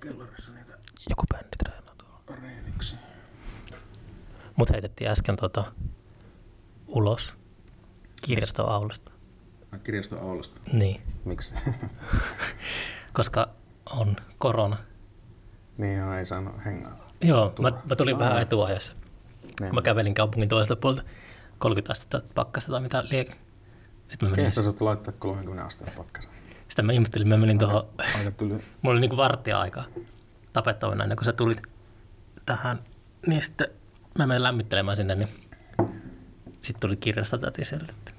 kellarissa niitä Joku bändi treenaa tuolla. reeniksi. Mut heitettiin äsken tota ulos kirjaston aulasta. Ai kirjaston aulasta. Niin, Miksi? koska on korona. niin joo, ei saanut hengailla. Joo, mä, mä tulin Aa. vähän etuajassa. Niin. Mä kävelin kaupungin toiselta puolelta 30 astetta pakkasta tai mitä liek. Sitten mä menin, Kehtasit laittaa 30 asteen pakkasen. Sitä mä ihmettelin, mä menin tuohon, Aika tyly. mulla oli niinku varttia aikaa tapettavana ennen kuin sä tulit tähän. Niin sitten mä menin lämmittelemään sinne, niin sitten tuli kirjasta täti sieltä, että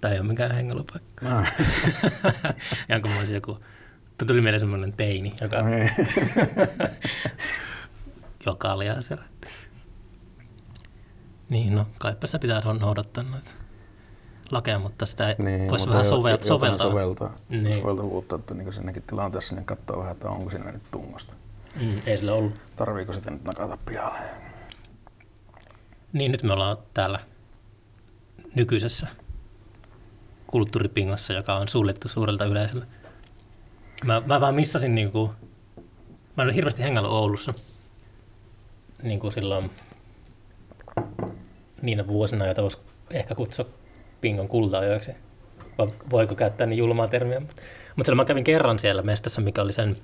tämä ei ole mikään hengailupaikka. Ah. Ihan kuin mä olisin joku, tuli mieleen semmoinen teini, joka, joka oli siellä. Niin, no kaipa sitä pitää noudattaa noita lakeja, mutta sitä ei niin, voisi vähän sovel- soveltaa. soveltaa. Niin. Soveltavuutta, että niin siinäkin tilanteessa niin katsoo vähän, että onko siinä nyt tungosta. Mm, ei sillä ollut. Tarviiko sitä nyt nakata pihalle? Niin, nyt me ollaan täällä nykyisessä kulttuuripingassa, joka on suljettu suurelta yleisöltä. Mä, mä vaan missasin niinku, mä en ole hirveästi hengailu Oulussa. Niin kuin silloin niinä vuosina, joita voisi ehkä kutsua pingon kulta-ajoiksi. Vai voiko käyttää niin julmaa termiä? Mutta mut mä kävin kerran siellä mestassa, mikä oli sen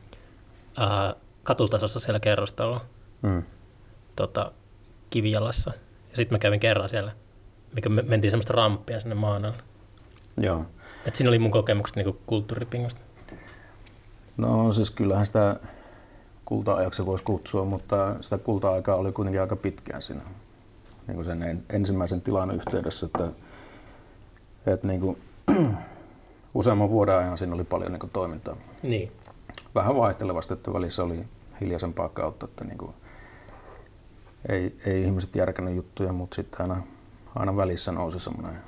ää, katutasossa siellä kerrostalolla Mm. tota, kivijalassa. Ja sitten mä kävin kerran siellä, mikä me mentiin semmoista ramppia sinne maan alle. Joo. Et siinä oli mun kokemukset niinku kulttuuripingosta. No siis kyllähän sitä kulta-ajaksi voisi kutsua, mutta sitä kulta-aikaa oli kuitenkin aika pitkään siinä niin kuin sen en- ensimmäisen tilan yhteydessä, että, että niin kuin, useamman vuoden ajan siinä oli paljon niin kuin toimintaa. Niin. Vähän vaihtelevasti, että välissä oli hiljaisempaa kautta, että niin kuin, ei, ei ihmiset järkännyt juttuja, mutta sitten aina, aina välissä nousi semmoinen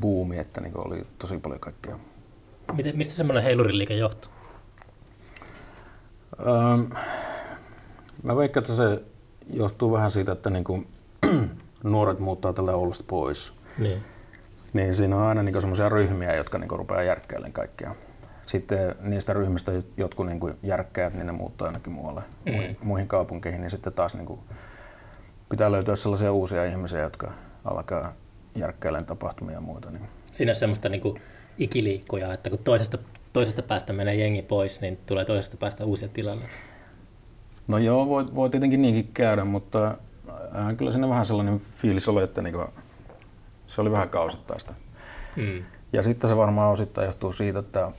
buumi, että niin oli tosi paljon kaikkea Miten, mistä semmoinen heiluriliike johtuu? Ähm, mä veikkaan, että se johtuu vähän siitä, että niin kuin nuoret muuttaa tällä Oulusta pois. Niin. Niin siinä on aina niin semmoisia ryhmiä, jotka niin rupeaa järkkäilemään kaikkea. Sitten niistä ryhmistä jotkut niin järkkäät, niin ne muuttaa ainakin muualle, Mm. muihin, kaupunkeihin. Niin sitten taas niin kuin pitää löytyä sellaisia uusia ihmisiä, jotka alkaa järkkäilemään tapahtumia ja muuta. Niin. Siinä on semmoista niinku ikiliikkoja, että kun toisesta, toisesta päästä menee jengi pois, niin tulee toisesta päästä uusia tilalle. No joo, voi, voi tietenkin niinkin käydä, mutta äh, kyllä siinä vähän sellainen fiilis oli, että niinku, se oli vähän kausittaista. Mm. Ja sitten se varmaan osittain johtuu siitä, että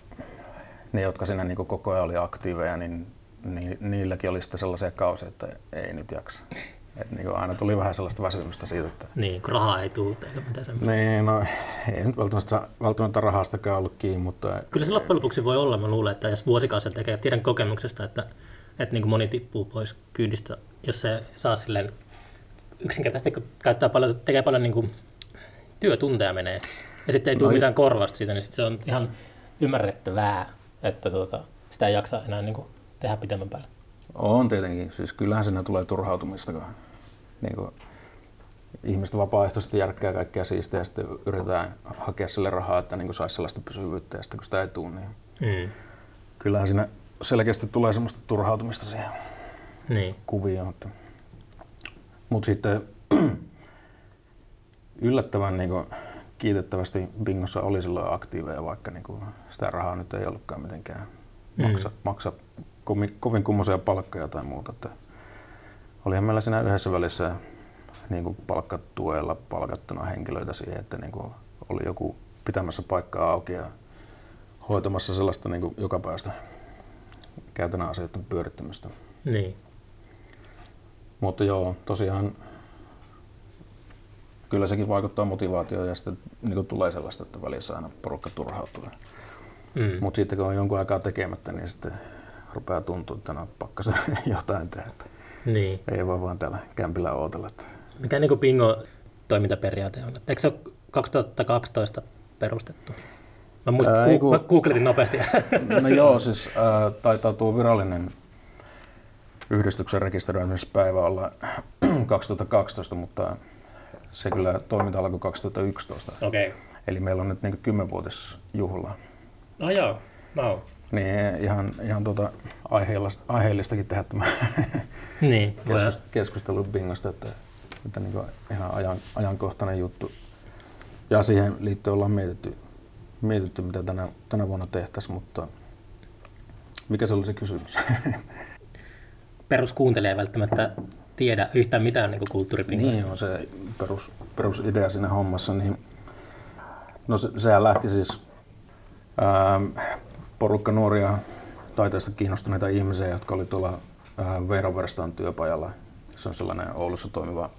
ne, jotka siinä niinku koko ajan oli aktiiveja, niin, niin niilläkin oli sitten sellaisia kausia, että ei nyt jaksa. Et niinku aina tuli vähän sellaista väsymystä siitä, että Niin, kun rahaa ei tule eikä mitään semmoista. niin, no, ei nyt välttämättä, välttämättä rahastakaan ollut kiinni, mutta Kyllä se loppujen lopuksi voi olla, mä luulen, että jos vuosikausia tekee, tiedän kokemuksesta, että, että niin kuin moni tippuu pois kyydistä, jos se saa silleen yksinkertaisesti, kun käyttää paljon, tekee paljon niin kuin työtunteja menee, ja sitten ei tule No, mitään korvasta siitä, niin sitten se on ihan ymmärrettävää, että tuota, sitä ei jaksa enää niin kuin tehdä pitemmän päälle. On tietenkin. Siis kyllähän siinä tulee turhautumista, kun niin kuin, ihmiset vapaaehtoisesti järkkää kaikkea siistiä ja sitten yritetään hakea sille rahaa, että niin saisi sellaista pysyvyyttä ja sitten kun sitä ei tule, niin Mm. kyllähän siinä selkeästi tulee semmoista turhautumista siihen Niin. kuvioon. Mutta, mutta sitten yllättävän niin kuin, kiitettävästi Bingossa oli silloin aktiiveja, vaikka niin kuin, sitä rahaa nyt ei ollutkaan mitenkään Mm. maksa, maksa kovin, kovin kummoisia palkkoja tai muuta. Että olihan meillä siinä yhdessä välissä niin kuin palkkatuella palkattuna henkilöitä siihen, että niin kuin oli joku pitämässä paikkaa auki ja hoitamassa sellaista niin kuin jokapäiväistä käytännön asioiden pyörittämistä. Niin. Mutta joo, tosiaan kyllä sekin vaikuttaa motivaatioon ja sitten niin tulee sellaista, että välissä aina porukka turhautuu. Mm. Mutta sitten kun on jonkun aikaa tekemättä, niin sitten rupeaa tuntua, että no pakkas jotain tehdä. Niin. ei voi vaan täällä kämpillä ootella. Mikä niin kuin bingo toimintaperiaate on? Eikö se ole 2012 perustettu? Mä, muistan, Ää, Ää, ei kun- mä googletin nopeasti. No joo, siis äh, taitaa tuo virallinen yhdistyksen rekisteröimispäivä olla 2012, mutta se kyllä toiminta alkoi 2011. Okei. Okay. Eli meillä on nyt niin 10-vuotisjuhla. No joo, wow. Niin ihan, ihan tuota aiheellistakin tehdä tämä niin, keskustelu, keskustelu bingosta, että, että niin kuin ihan ajan, ajankohtainen juttu. Ja siihen liittyen ollaan mietitty, mietitty mitä tänä, tänä vuonna tehtäisiin, mutta mikä se oli se kysymys? Peruskuuntelija ei välttämättä tiedä yhtään mitään niin kulttuuripingosta. Niin on se perus, perusidea siinä hommassa. Niin, no se, sehän lähti siis ää, porukka nuoria taiteesta kiinnostuneita ihmisiä, jotka oli tuolla Veeraverstaan työpajalla. Se on sellainen Oulussa toimiva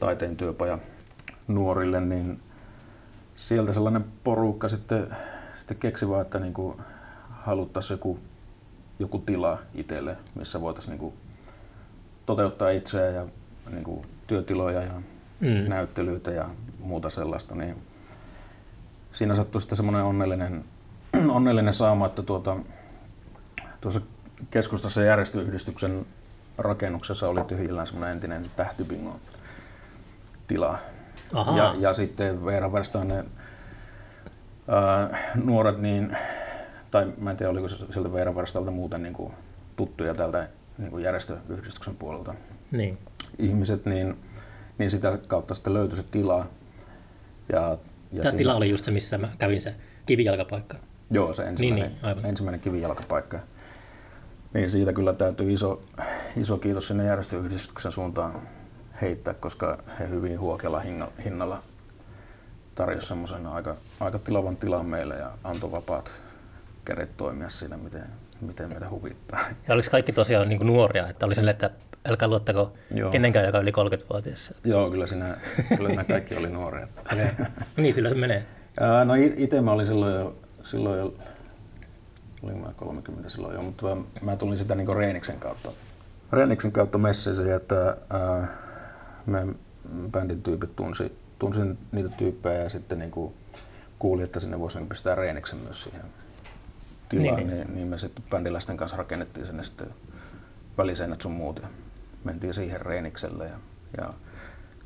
taiteen työpaja nuorille, niin sieltä sellainen porukka sitten, sitten keksi vaan, että niin haluttaisiin joku, joku tila itselle, missä voitaisiin niin toteuttaa itseä ja niin kuin työtiloja ja mm. näyttelyitä ja muuta sellaista. Niin siinä sattui sitten semmoinen onnellinen, onnellinen saama, että tuota, tuossa keskustassa järjestöyhdistyksen rakennuksessa oli tyhjillään semmoinen entinen tähtybingo tila. Ja, ja sitten Veera Verstaan ne ää, nuoret, niin, tai mä en tiedä oliko sieltä Veera Verstalta muuten niin kuin tuttuja tältä niin kuin järjestöyhdistyksen puolelta niin. ihmiset, niin, niin sitä kautta sitten löytyi se tila. Ja, ja Tämä siinä... tila oli just se, missä mä kävin se kivijalkapaikka. Joo, se ensimmäinen, niin, niin, aivan. ensimmäinen kivijalkapaikka. Niin siitä kyllä täytyy iso, iso kiitos sinne järjestöyhdistyksen suuntaan heittää, koska he hyvin huokealla hinnalla tarjosi semmoisen aika, aika tilavan tilan meille ja antoi vapaat kädet toimia siinä, miten, miten meitä huvittaa. Ja oliko kaikki tosiaan niin nuoria, että oli sille, että älkää luottako Joo. kenenkään, joka yli 30-vuotias? Joo, kyllä, siinä, kyllä nämä kaikki oli nuoria. Okay. niin, sillä se menee. Ää, no itse mä olin silloin jo, silloin jo olin mä 30 silloin jo, mutta mä tulin sitä niin Reeniksen kautta. Reeniksen kautta messiin, että ää, me bändin tyypit tunsi, tunsin niitä tyyppejä ja sitten niin kuin kuuli, että sinne voisi niin pistää Reeniksen myös siihen tilaan, niin, niin, niin me sitten bändiläisten kanssa rakennettiin sinne sitten väliseinät sun muut ja mentiin siihen Reenikselle ja, ja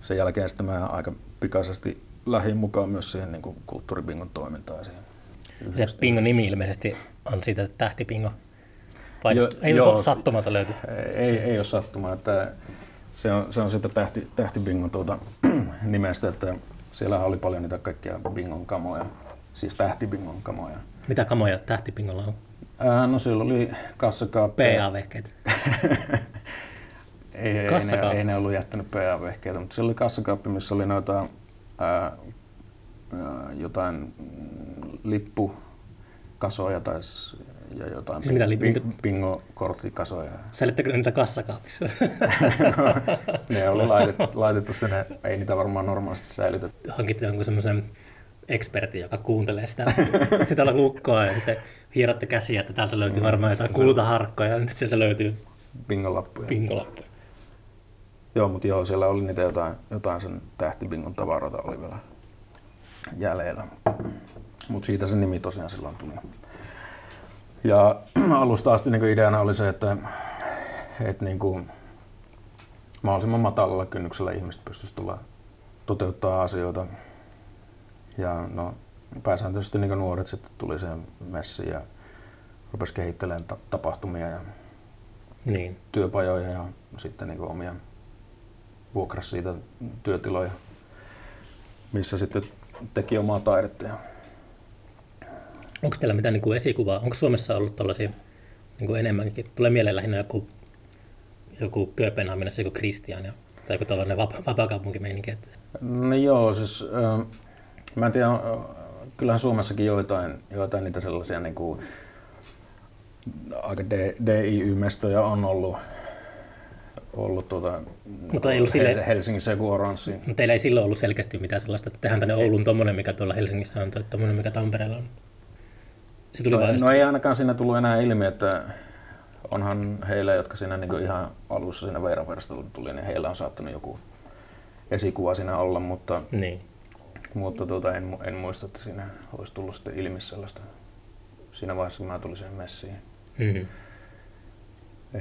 sen jälkeen sitten mä aika pikaisesti lähdin mukaan myös siihen niin kulttuuribingon toimintaan. Siihen se bingo nimi ilmeisesti on siitä tähtipingo. Jo, ei joo, ole sattumalta löyty. Ei, ei ole sattumaa. Että se on, se on sitä tähti, tähtibingon tuota, nimestä, että siellä oli paljon niitä kaikkia bingon kamoja, siis tähtibingon kamoja. Mitä kamoja tähtibingolla on? Ää, no siellä oli kassakaappi. PA-vehkeitä. ei, ei, ne, ei ne ollut jättänyt PA-vehkeitä, mutta siellä oli kassakaappi, missä oli noita ää, jotain lippukasoja tai ja jotain mitä li- bi- bingo-korttikasoja. Säilyttekö niitä kassakaapissa? ne oli laitettu, laitettu sinne, ei niitä varmaan normaalisti säilytetty. Hankitte jonkun semmoisen ekspertin, joka kuuntelee sitä, sitä lukkoa ja sitten hierotte käsiä, että täältä löytyy varmaan jotain kultaharkkoja ja sieltä löytyy bingolappuja. bingolappuja. Joo, mutta joo, siellä oli niitä jotain, jotain sen tähtibingon tavaroita oli vielä jäljellä. Mutta siitä se nimi tosiaan silloin tuli. Ja alusta asti niin ideana oli se, että, että niin kuin mahdollisimman matalalla kynnyksellä ihmiset pystyisivät tulla toteuttaa asioita. Ja no, pääsääntöisesti niin nuoret sitten tuli siihen messiin ja rupesi kehittelemään ta- tapahtumia ja niin. työpajoja ja sitten niin omia vuokras siitä työtiloja, missä sitten teki omaa taidetta. Ja... Onko teillä mitään niin kuin esikuvaa? Onko Suomessa ollut tällaisia niin enemmänkin? Tulee mieleen lähinnä joku, joku Kööpenhaminassa joku Christian ja, tai joku tällainen vapa- vapaakaupunkimeininki. No joo, siis äh, mä en tiedä, kyllähän Suomessakin joitain, joitain niitä sellaisia niin kuin, aika DIY-mestoja on ollut, ollut tuota, mutta ei ollut sille, Helsingissä joku oranssi. Mutta teillä ei silloin ollut selkeästi mitään sellaista, että tehdään tänne Oulun tuommoinen, mikä tuolla Helsingissä on, tai tuommoinen, mikä Tampereella on. Se tuli no, no ei ainakaan siinä tullut enää ilmi, että onhan heillä, jotka siinä niin ihan alussa siinä Veeraverstolla tuli, niin heillä on saattanut joku esikuva siinä olla, mutta, niin. Mutta tuota, en, en muista, että siinä olisi tullut sitten ilmi sellaista siinä vaiheessa, kun mä tulin siihen messiin. Mm-hmm.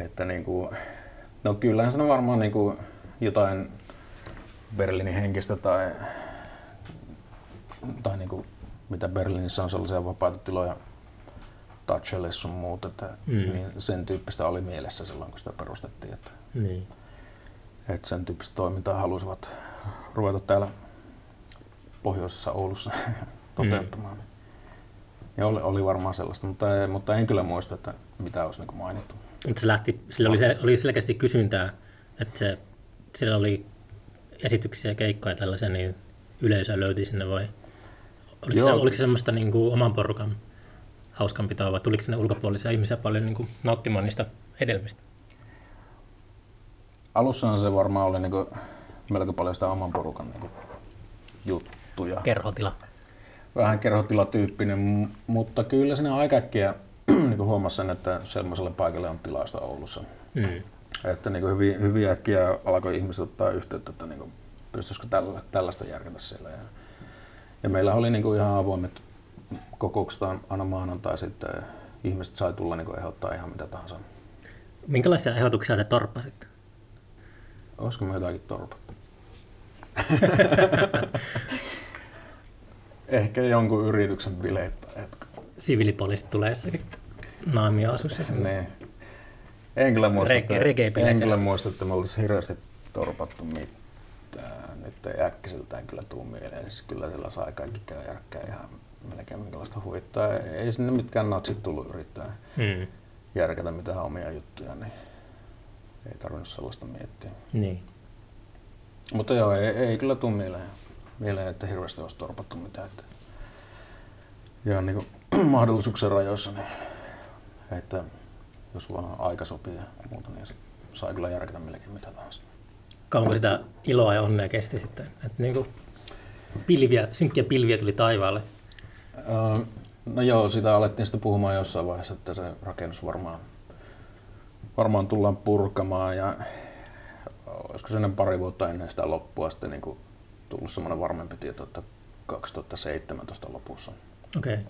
Että niin kuin, No kyllähän se on varmaan niin kuin jotain Berliinin henkistä tai, tai niin kuin, mitä Berliinissä on sellaisia vapaita tiloja touchelle sun muut, että Mm. niin sen tyyppistä oli mielessä silloin, kun sitä perustettiin, että, Niin. että sen tyyppistä toimintaa halusivat ruveta täällä pohjoisessa Oulussa toteuttamaan. Ja oli, oli varmaan sellaista, mutta, mutta en kyllä muista, että mitä olisi niin mainittu. Mutta se lähti, sillä oli, se, oli selkeästi kysyntää, että se, sillä oli esityksiä, keikkoja ja tällaisia, niin yleisöä löytyi sinne vai oliko, se, oliko se semmoista niin kuin oman porukan hauskanpitoa vai tuliko sinne ulkopuolisia ihmisiä paljon niin kuin nauttimaan niistä hedelmistä? Alussahan se varmaan oli niin melko paljon sitä oman porukan niin juttuja. Kerhotila. vähän kerhotilatyyppinen, mutta kyllä siinä aika äkkiä niin huomasi sen, että sellaiselle paikalle on tilausta Oulussa. Mm. Että niin hyvin, hyvin äkkiä alkoi ihmiset ottaa yhteyttä, että niin pystyisikö tällä, tällaista järkätä siellä. Ja, ja meillä oli niin ihan avoimet kokoukset aina maanantai sitten. Ihmiset sai tulla niin ehdottaa ihan mitä tahansa. Minkälaisia ehdotuksia te torppasitte? Olisiko me jotakin torpattu? Ehkä jonkun yrityksen jotkut. Siviilipoliisit tulee jossakin naamioasussa. sinne. Niin. En kyllä muista, Rege- että, en kyllä muista, että me oltaisiin hirveästi torpattu mitään. Nyt ei äkkiseltään kyllä tuu mieleen. Siis kyllä siellä sai kaikki käy järkkää ihan melkein minkälaista huvittaa. Ei sinne mitkään natsit tullut yrittää Mm. järkätä mitään omia juttuja, niin ei tarvinnut sellaista miettiä. Niin. Mutta joo, ei, ei kyllä tuu mieleen, mieleen, että hirveästi olisi torpattu mitään. Että ja niin kuin mahdollisuuksien rajoissa, niin että jos vaan aika sopii ja muuta, niin saa kyllä järkätä melkein mitä tahansa. Kauanko sitä iloa ja onnea kesti sitten? Että niin kuin pilviä, synkkiä pilviä tuli taivaalle. Öö, No joo, sitä alettiin sitten puhumaan jossain vaiheessa, että se rakennus varmaan, varmaan tullaan purkamaan ja olisiko se ennen pari vuotta ennen sitä loppua sitten niin kuin tullut semmoinen varmempi tieto, että 2017 lopussa Okei. Okay.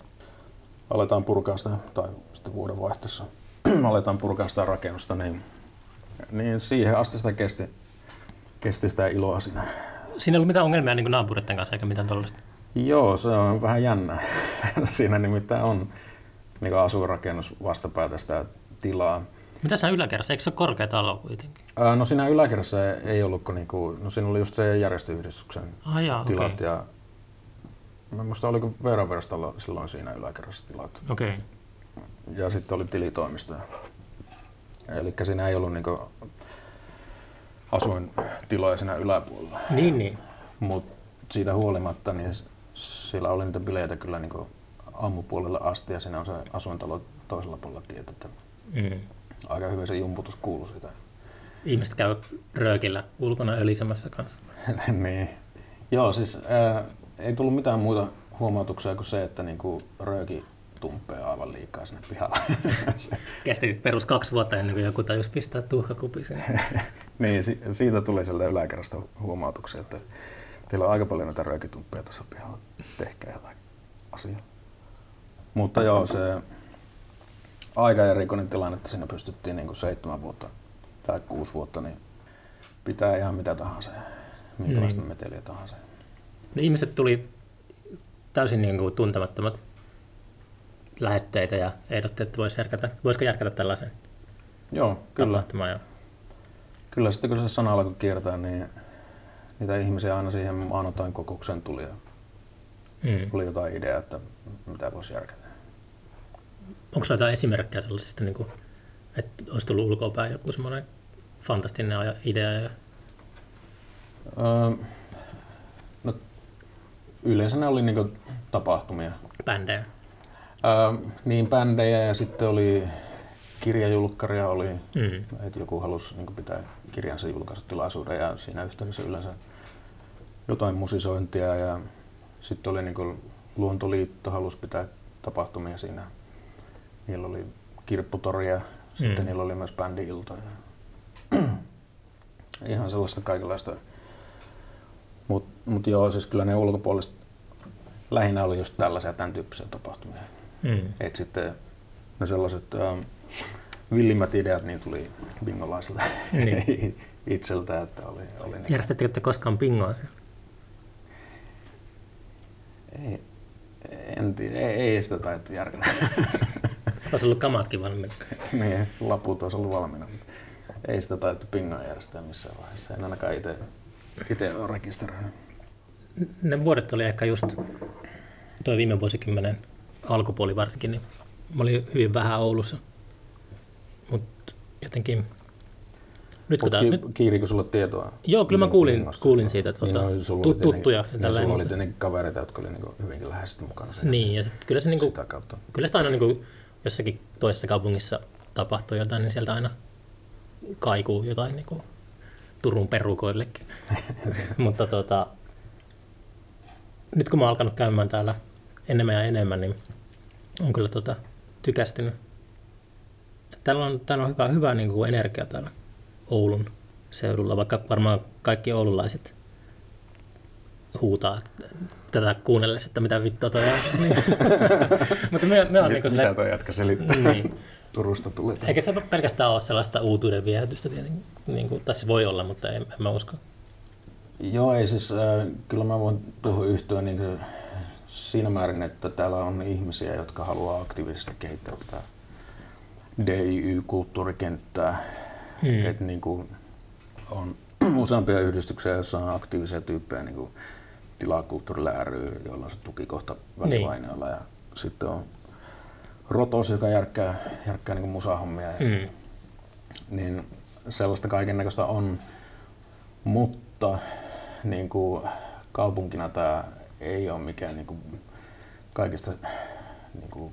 aletaan purkaa sitä, tai sitten vuoden vaihteessa aletaan purkaa sitä rakennusta, niin, niin siihen asti sitä kesti, kesti sitä iloa siinä. Siinä ei ollut mitään ongelmia niin naapureiden kanssa eikä mitään tuollaista. Joo, se on vähän jännä. siinä nimittäin on niin asuinrakennus vastapäätä sitä tilaa. Mitä siinä yläkerrassa? Eikö se ole korkea talo kuitenkin? Ää, No siinä yläkerrassa ei ollut, kun niinku, no siinä oli just se järjestöyhdistyksen Ah jaa, tilat ja mä muista oliko Veroverstalla silloin siinä yläkerrassa tilat. Okei. Ja sitten oli tilitoimisto. Eli siinä ei ollut niinku asuintiloja siinä yläpuolella. Niin, niin. Mutta siitä huolimatta, niin siellä oli niitä bileitä kyllä niinku aamupuolelle asti ja siinä on se asuintalo toisella puolella tietä. Mm. Aika hyvin se jumputus kuului siitä. Ihmiset käy röökillä ulkona ölisemässä kanssa. niin. Joo, siis ää, ei tullut mitään muuta huomautuksia kuin se, että niinku rööki tumpee aivan liikaa sinne pihalle. Kesti perus kaksi vuotta ennen kuin joku tajus pistää tuhkakupin sinne. niin, si- siitä tuli sieltä yläkerrasta huomautuksia, että teillä on aika paljon näitä röökitumppeja tuossa pihalla. Tehkää jotain asiaa. Mutta joo, se aika erikoinen tilanne, että siinä pystyttiin niinku seitsemän vuotta tai kuusi vuotta, niin pitää ihan mitä tahansa ja minkälaista Niin. meteliä tahansa. Ne ihmiset tuli täysin niin kuin tuntemattomat lähestyteitä ja ehdotti, että voisi järkätä, voisiko järkätä tällaisen Joo, kyllä. Ja, Kyllä sitten kun se sana alkoi kiertää, niin niitä ihmisiä aina siihen maanantain kokoukseen tuli ja mm. oli jotain ideaa, että mitä voisi järkätä. Onko sinulla jotain esimerkkejä sellaisista, niin kuin, että olisi tullut ulkoapäin joku semmoinen fantastinen idea? Ja, Öö, no, yleensä ne oli niinku tapahtumia. bändejä. Öö, niin bändejä ja sitten oli kirjajulkkaria oli, Mm. että joku halusi niinku pitää kirjansa julkaisutilaisuuden ja siinä yhteydessä yleensä jotain musisointia ja sitten oli niinku Luontoliitto halusi pitää tapahtumia siinä. Niillä oli kirpputoria, sitten Mm. niillä oli myös bändi-iltoja. Ihan sellaista kaikenlaista. Mutta mut joo, siis kyllä ne ulkopuoliset lähinnä oli just tällaisia tämän tyyppisiä tapahtumia. Mm. Et sitten ne sellaiset ähm, villimmät ideat niin tuli bingolaisilta Niin. itseltä, että oli, oli niin, Järjestettekö te koskaan siellä? ei, en tiedä, ei, ei sitä taidettu järkätä. Olisi ollut kamatkin valmiina. niin, laput olisi ollut valmiina. Ei sitä taidettu pingaa järjestää missään vaiheessa. En ainakaan itse, itse ole rekisteröinyt. Ne vuodet oli ehkä just toi viime vuosikymmenen alkupuoli varsinkin, niin mä olin hyvin vähän Oulussa. Mutta jotenkin... Nyt kun tää, ki- nyt, kiirikö sulla tietoa? joo, kyllä mä Niin, kuulin, pingosta? kuulin siitä Niin, tuota, no, sulla tut- tuttuja ja niin, sulla oli tietenkin kavereita, jotka oli niinku hyvinkin läheisesti mukana siinä. Niin, ja sit, kyllä se niinku, sitä kautta. kyllä sitä aina niinku, jossakin toisessa kaupungissa tapahtuu jotain, niin sieltä aina kaikuu jotain niinku Turun perukoillekin. Mutta tota, nyt kun mä oon alkanut käymään täällä enemmän ja enemmän, niin on kyllä tota, tykästynyt. Täällä on, täällä on hyvä, hyvä niin kuin energia täällä Oulun seudulla, vaikka varmaan kaikki oululaiset huutaa tätä kuunnellessa, että mitä vittua toi on. Niin. Mutta me, me on niin kuin Mitä sille, tuo jatka selittää? niin. Turusta tuli. Eikä se pelkästään ole sellaista uutuuden viehätystä, tietenkin, niin kuin, tai se voi olla, mutta en, en mä usko. Joo, ei siis, äh, kyllä mä voin tuohon yhtyä niin kuin siinä määrin, että täällä on ihmisiä, jotka haluaa aktiivisesti kehittää tätä DIY-kulttuurikenttää. Hmm. Että niin kuin on useampia yhdistyksiä, joissa on aktiivisia tyyppejä, niin kuin tilakulttuurilla ry, joilla on se tukikohta välivainioilla. Ja sitten on Rotos, joka järkkää, järkkää niin musahommia. Mm. niin sellaista kaiken näköistä on, mutta niin kuin kaupunkina tämä ei ole mikään niin kuin kaikista niin kuin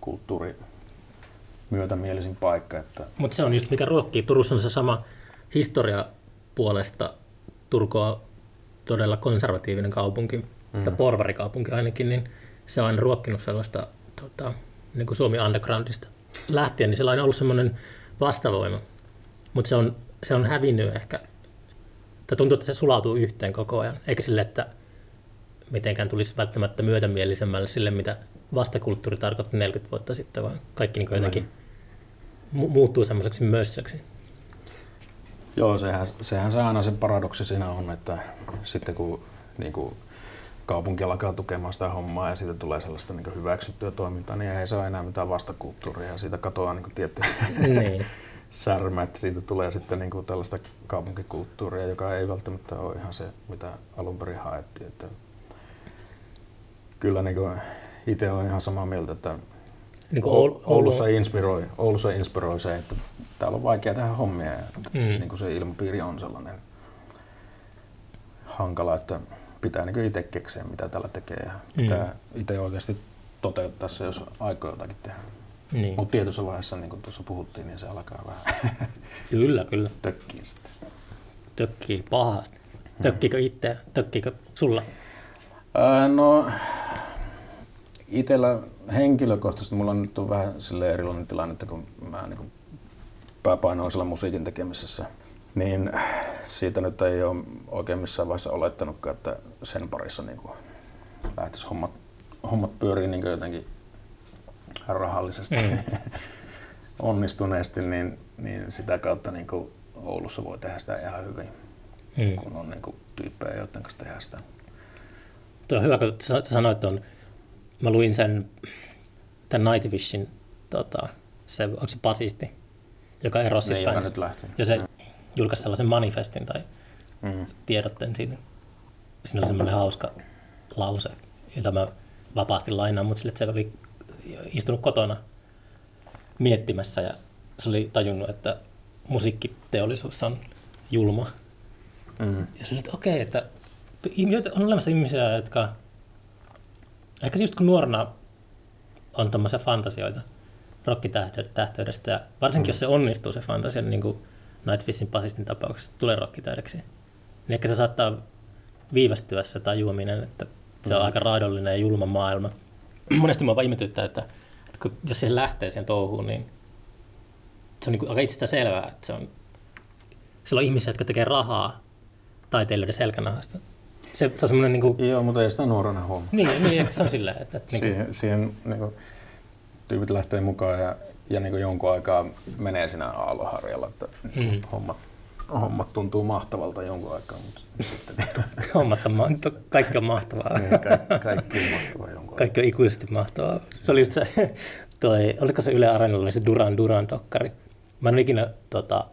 kulttuuri myötämielisin paikka. Että Mutta se on just mikä ruokkii. Turussa on se sama historia puolesta. Turku on todella konservatiivinen kaupunki, mm. tai porvarikaupunki ainakin, niin se on aina ruokkinut sellaista tota, niin kuin Suomi Undergroundista lähtien, niin sillä on ollut semmoinen vastavoima. Mutta se on, se on hävinnyt ehkä, tai tuntuu, että se sulautuu yhteen koko ajan, eikä sille, että mitenkään tulisi välttämättä myötämielisemmälle sille, mitä vastakulttuuri tarkoitti 40 vuotta sitten, vaan kaikki niin jotenkin mu- muuttuu semmoiseksi mössöksi. Joo, sehän, sehän se aina se paradoksi siinä on, että sitten kun niin kuin kaupunki alkaa tukemaan sitä hommaa ja siitä tulee sellaista niin hyväksyttyä toimintaa, niin ei se ole enää mitään vastakulttuuria ja siitä katoaa niin tietty niin. särmä, että siitä tulee sitten niin kuin tällaista kaupunkikulttuuria, joka ei välttämättä ole ihan se, mitä alun perin haettiin. Että kyllä niin kuin itse olen ihan samaa mieltä, että Niin kuin Oul- Oulu, Oulussa, inspiroi, Oulussa inspiroi se, että täällä on vaikea tehdä hommia ja Mm. mm. niin kuin se ilmapiiri on sellainen hankala, että pitää niin itse keksiä, mitä täällä tekee ja Mm. pitää itse oikeasti toteuttaa se, jos aikoo jotakin tehdä. Niin. Mutta tietyssä vaiheessa, niin kuin tuossa puhuttiin, niin se alkaa vähän Kyllä, kyllä. tökkiin sitten. Tökkii pahasti. Tökkiikö itse? Tökkiikö sulla? Ää, no, itellä henkilökohtaisesti mulla on nyt on vähän sille erilainen tilanne, että kun mä niin pääpaino on musiikin tekemisessä, niin siitä nyt ei ole oikein missään vaiheessa olettanutkaan, että sen parissa niin lähtisi hommat, hommat pyörii niin jotenkin rahallisesti Mm. onnistuneesti, niin, niin sitä kautta niin Oulussa voi tehdä sitä ihan hyvin, Mm. kun on niin tyyppejä, joiden kanssa tehdään sitä. Tuo on hyvä, kun sanoit on, mä luin sen, tämän Nightwishin, tota, se, onko se basisti, joka erosi Niin, joka nyt lähtee. Ja se julkaisi sellaisen manifestin tai Mm. tiedotteen siitä. Siinä oli semmoinen hauska lause, jota mä vapaasti lainaan, mutta sille, että se oli istunut kotona miettimässä ja se oli tajunnut, että musiikkiteollisuus on julma. Mm. Ja se oli, että okei, että ihmi- on olemassa ihmisiä, jotka ehkä just kun nuorena on tämmöisiä fantasioita rokkitähteydestä, ja varsinkin mm. jos se onnistuu se fantasia, niin kuin Nightwishin basistin tapauksessa tulee rokkitähdeksi, niin ehkä se saattaa viivästyä se tajuaminen, että se on Mm. aika raadollinen ja julma maailma. Monesti mä vaan ihmetyttää, että, että kun, jos siihen lähtee siihen touhuun, niin se on niin kuin aika itsestään selvää, että se on, siellä on ihmisiä, jotka tekee rahaa taiteilijoiden selkänahasta. Se, se on semmoinen, niin kuin, Joo, mutta ei sitä nuorena huomaa. niin, niin, ehkä se on silleen, että, että niin kuin, Siihen, siihen niin kuin, tyypit lähtee mukaan ja, ja niin kuin jonkun aikaa menee siinä aaloharjalla, että Mm. mm. hommat, hommat tuntuu mahtavalta jonkun aikaa, mutta sitten hommat on, ma- to- kaikki on mahtavaa. niin, kaikki, kaikki on mahtavaa jonkun aikaa. Kaikki on ikuisesti mahtavaa. Se oli just se toi, oliko se Yle Areenalla niin se Duran Duran dokkari. Mä en ole ikinä tota,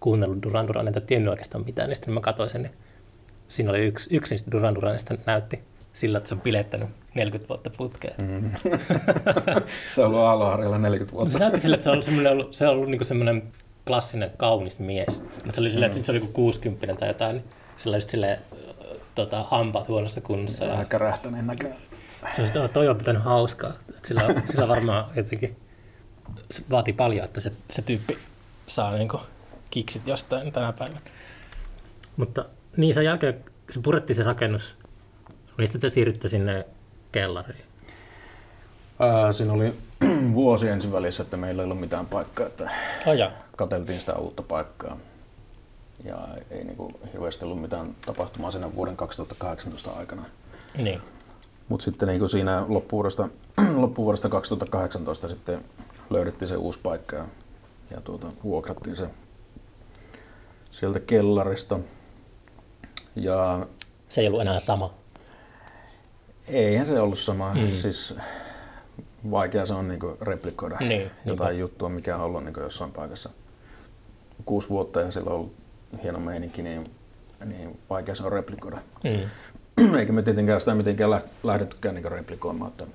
kuunnellut Duran Duran, enkä tiennyt oikeastaan mitään, niin sitten mä katsoin sen, niin siinä oli yksi, yksi niistä Duran Duranista näytti sillä, että se on pilettänyt 40 vuotta putkeen. Mm. se on ollut Aalloharjalla 40 vuotta. Se näytti sille, että se on ollut, semmoinen, se on ollut niin semmoinen klassinen kaunis mies. Mutta se oli silleen, että se oli 60 tai jotain, niin sillä just silleen, tota, hampaat huonossa kunnossa. Vähän kärähtäneen näköinen. Se on sitä, toi on pitänyt hauskaa. Sillä, sillä varmaan jotenkin se vaatii paljon, että se, se tyyppi saa niin kuin, kiksit jostain tänä päivänä. Mutta niin sen jälkeen, se purettiin se rakennus, mistä te siirrytte sinne kellariin? Ää, siinä oli vuosi ensin välissä, että meillä ei ollut mitään paikkaa, että oh, katseltiin sitä uutta paikkaa. Ja ei niin kuin, hirveästi ollut mitään tapahtumaa siinä vuoden 2018 aikana. Niin. Mutta sitten niin kuin siinä loppuvuodesta, loppuvuodesta 2018 sitten löydettiin se uusi paikka ja, ja tuota, vuokrattiin se sieltä kellarista. Ja se ei ollut enää sama. Eihän se ollut sama. Mm. Siis vaikea se on niin replikoida niin, jotain niinpä. juttua, mikä on ollut niin jossain paikassa kuusi vuotta ja sillä on ollut hieno meininki, niin, niin vaikea se on replikoida. Mm. Eikä me tietenkään sitä mitenkään lähdettykään niin replikoimaan. Että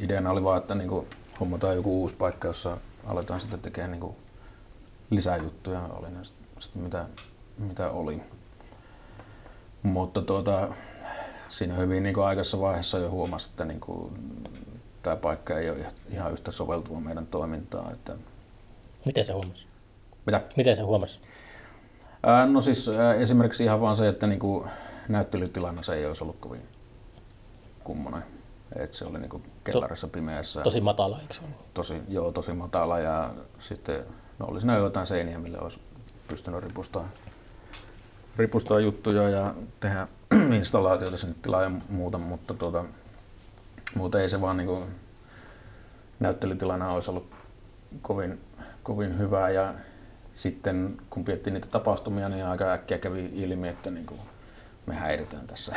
ideana oli vaan, että niin hommataan joku uusi paikka, jossa aletaan sitten tekemään niin lisää juttuja, oli ne sitten mitä, mitä oli. Mutta tuota, siinä hyvin niin kuin aikaisessa vaiheessa jo huomasi, että niin kuin, tämä paikka ei ole ihan yhtä soveltuva meidän toimintaan. Että... Miten se huomasi? Mitä? Miten se huomasi? Ää, no siis ää, esimerkiksi ihan vaan se, että niin kuin, näyttelytilanne se ei olisi ollut kovin kummonen. Et se oli niin kuin kellarissa pimeässä. Tosi matala, eikö se ollut? Tosi, joo, tosi matala ja sitten no oli siinä jotain seiniä, mille olisi pystynyt ripustamaan, ripustaa juttuja ja tehdä installaatioita sinne tilaa ja muuta, mutta tuota, muuten ei se vaan niin kuin, näyttelytilana olisi ollut kovin, kovin hyvä ja sitten kun piettiin niitä tapahtumia, niin aika äkkiä kävi ilmi, että niin kuin, me häiritään tässä.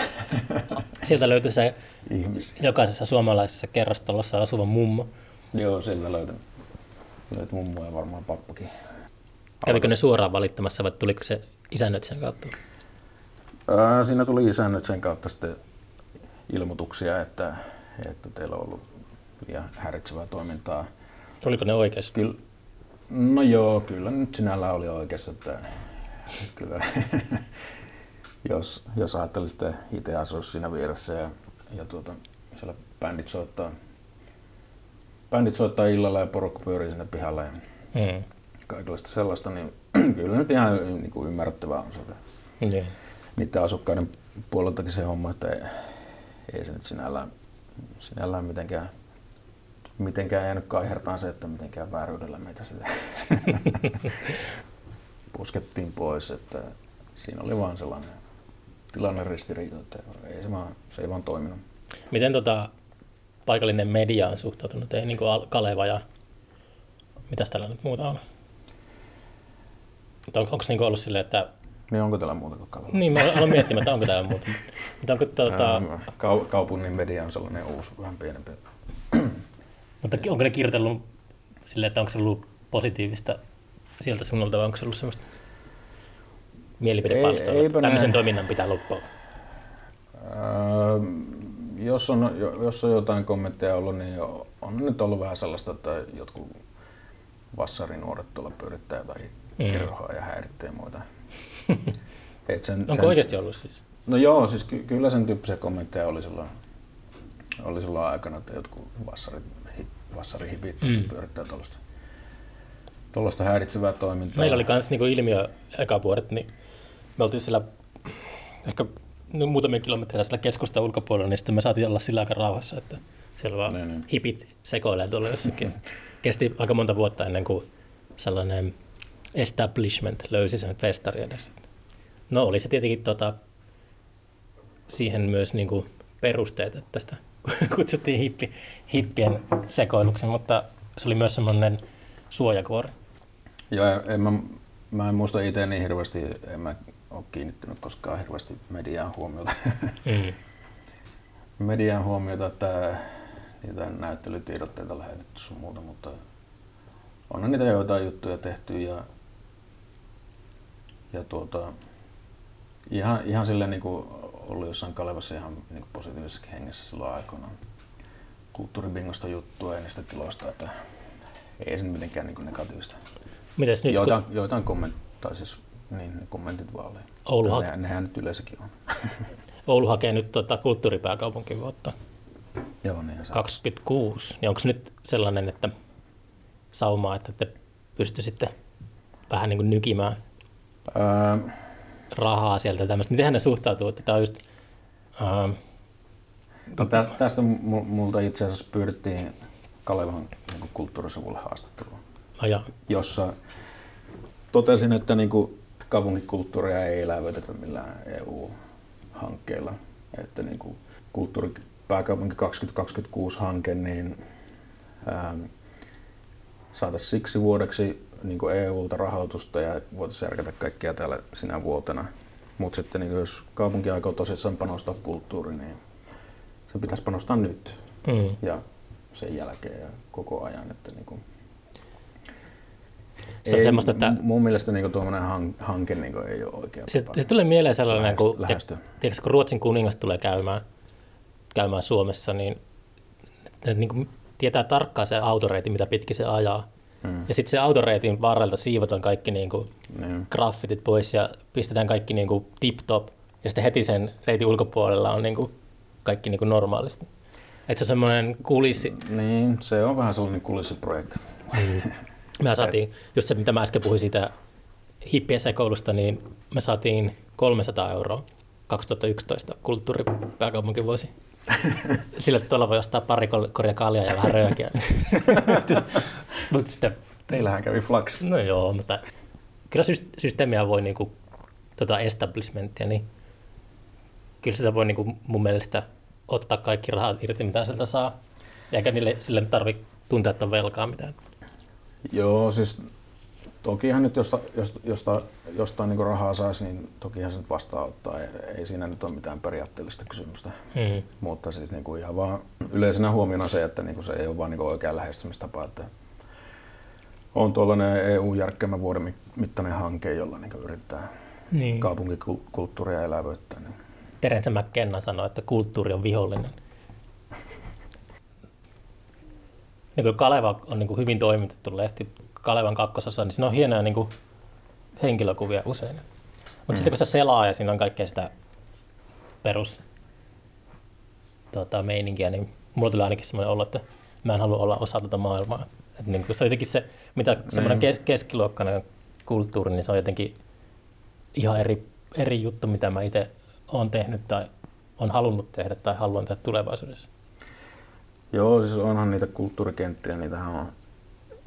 Sieltä löytyi se ihmisiä. jokaisessa suomalaisessa kerrostalossa asuva mummo. Joo, sieltä löytyi, löytyi mummo ja varmaan pappakin. Kävikö ne suoraan valittamassa vai tuliko se isännöitsijän kautta? Ää, siinä tuli isännöitsijän kautta sitten ilmoituksia, että, että teillä on ollut liian häiritsevää toimintaa. Oliko ne oikeassa? Kyllä, no joo, kyllä nyt sinällään oli oikeassa, että kyllä, jos, jos ajattelisit, että itse asuisi siinä vieressä ja, ja tuota, siellä bändit soittaa, bändit soittaa illalla ja porukka pyörii sinne pihalla ja mm. kaikenlaista sellaista, niin kyllä nyt ihan niin kuin ymmärrettävää on se. Yeah. Niiden asukkaiden puoleltakin se homma, että ei, ei se nyt sinällään, sinällään mitenkään, mitenkään jäänyt kaihertaan se, että mitenkään vääryydellä meitä sitä puskettiin pois, että siinä oli vaan sellainen tilanne ristiriita, että ei se, vaan, se ei vaan toiminut. Miten tota, paikallinen media on suhtautunut, ei niin kuin Kaleva ja mitäs täällä nyt muuta on? On, onko niin ollut silleen, että niin onko täällä muuta kuin Kaleva? Niin, mä aloin miettimään, että onko täällä muuta. Mutta onko tuota... Kau- kaupungin media on sellainen uusi, vähän pienempi. Mutta onko ne kirjoitellut silleen, että onko se ollut positiivista sieltä suunnalta vai onko se ollut semmoista mielipidepalstoa? Tämmöisen ne... toiminnan pitää loppua. Öö, jos, on, jos on jotain kommentteja ollut, niin on nyt ollut vähän sellaista, että jotkut vassarinuoret tuolla pyörittää jotain. Kerhoa ja häiritsee muita. Et sen, Onko sen, oikeasti ollut siis? No joo, siis ky- kyllä sen tyyppisiä kommentteja oli silloin, oli silloin aikana, että jotkut vassarit, vassarihipit mm. pyörittää tuollaista tuollaista häiritsevää toimintaa. Meillä oli myös niinku ilmiö eka vuodet, niin me oltiin siellä ehkä no, muutamia kilometrejä sillä keskusta ulkopuolella, niin sitten me saatiin olla sillä aika rauhassa, että siellä vaan niin, niin. hipit sekoilee tuolla jossakin. Kesti aika monta vuotta ennen kuin sellainen establishment löysi sen festari edes. No oli se tietenkin tota, siihen myös niin kuin perusteet, että tästä kutsuttiin hippi, hippien sekoiluksen, mutta se oli myös semmoinen suojakuori. Joo, en mä, mä en muista itse niin hirveästi, en mä ole kiinnittynyt koskaan hirveästi mediaan huomiota. Mm. mediaan huomiota, että niitä näyttelytiedotteita lähetetty sun muuta, mutta onhan niitä joitain juttuja tehty ja, ja tuota, ihan, ihan silleen niin kuin ollut jossain Kalevassa ihan niin kuin positiivisessakin hengessä silloin aikoinaan. Kulttuuribingosta juttua ja niistä tiloista, että ei se mitenkään niin kuin negatiivista. Mites nyt, joitain, kun joitain kommentit, tai siis niin, ne kommentit vaan oli. Oulu, ha- Nehän, nehän nyt yleisökin on. Oulu hakee nyt tota kulttuuripääkaupunkivuotta Joo, niin se. 26, niin onko nyt sellainen, että saumaa, että te pystyisitte vähän niin kuin nykimään Öö, rahaa sieltä tämmöistä. Miten ne suhtautuu, että tämä on just, ää, no tästä, tästä mu- multa itse asiassa pyydettiin Kalevan niin kulttuurisivulle haastattelua, no ja, jossa totesin, että niin kuin kaupunkikulttuuria ei elävöitetä millään EU-hankkeilla. Että niin kuin kulttuuripääkaupunki 2026-hanke, niin ähm, saataisiin siksi vuodeksi niin kuin EUlta rahoitusta ja voitaisiin järkätä kaikkia täällä sinä vuotena. Mutta sitten niin jos kaupunki aikoo tosissaan panostaa kulttuuriin, niin se pitäisi panostaa nyt mm. ja sen jälkeen ja koko ajan. Että niin kuin Se on semmoista, että Mun mielestä niin tuommoinen hanke niin ei ole oikea se, se tulee mieleen sellainen, lähesty- kun, lähestyä. tiedätkö, kun Ruotsin kuningas tulee käymään, käymään Suomessa, niin, ne, niin kuin tietää tarkkaan se autoreitti, mitä pitkin se ajaa. Mm. Ja sitten se autoreitin varrelta siivotaan kaikki niin kuin Niin. graffitit pois ja pistetään kaikki niin kuin tip-top. Ja sitten heti sen reitin ulkopuolella on niin kuin kaikki niin kuin normaalisti. Että se on semmoinen kulissi. niin, se on vähän sellainen kulissiprojekti. Me saatiin, just se mitä mä äsken puhuin siitä hippien sekoilusta, niin me saatiin 300 euroa 2011 kulttuuripääkaupunkivuosi. Sillä tuolla voi ostaa pari koria kaljaa ja vähän röökiä. sitten, Teillähän kävi flax. no joo, mutta kyllä syst- systeemiä voi niinku, tota establishmenttia, niin kyllä sitä voi niinku mun mielestä ottaa kaikki rahat irti, mitä sieltä saa. Eikä niille sille tarvitse tuntea, että on velkaa mitään. Joo, siis tokihan nyt josta, josta, josta, jostain niin rahaa saisi, niin tokihan se nyt vastaanottaa. Ei, ei siinä nyt ole mitään periaatteellista kysymystä. Mm. Mutta siis niin kuin ihan vaan yleisenä huomiona se, että niin kuin se ei ole vaan niin kuin oikea lähestymistapa. Että on tuollainen EU-järkkäämä vuoden mit- mittainen hanke, jolla niin yrittää Niin. kaupunkikulttuuria elävöittää. Niin Terence McKenna sanoi, että kulttuuri on vihollinen. Niin kuin Kaleva on niin kuin hyvin toimitettu lehti Kalevan kakkosessa, niin siinä on hienoja niin kuin henkilökuvia usein. Mutta mm. sitten kun se selaa ja siinä on kaikkea sitä perus tota, meininkiä, niin mulla tulee ainakin semmoinen olo, että mä en halua olla osa tätä maailmaa. Että niin kuin se on jotenkin se, mitä semmoinen kes- keskiluokkainen kulttuuri, niin se on jotenkin ihan eri, eri juttu, mitä mä itse olen tehnyt tai on halunnut tehdä tai haluan tehdä tulevaisuudessa. Joo, siis onhan niitä kulttuurikenttiä, niitähän on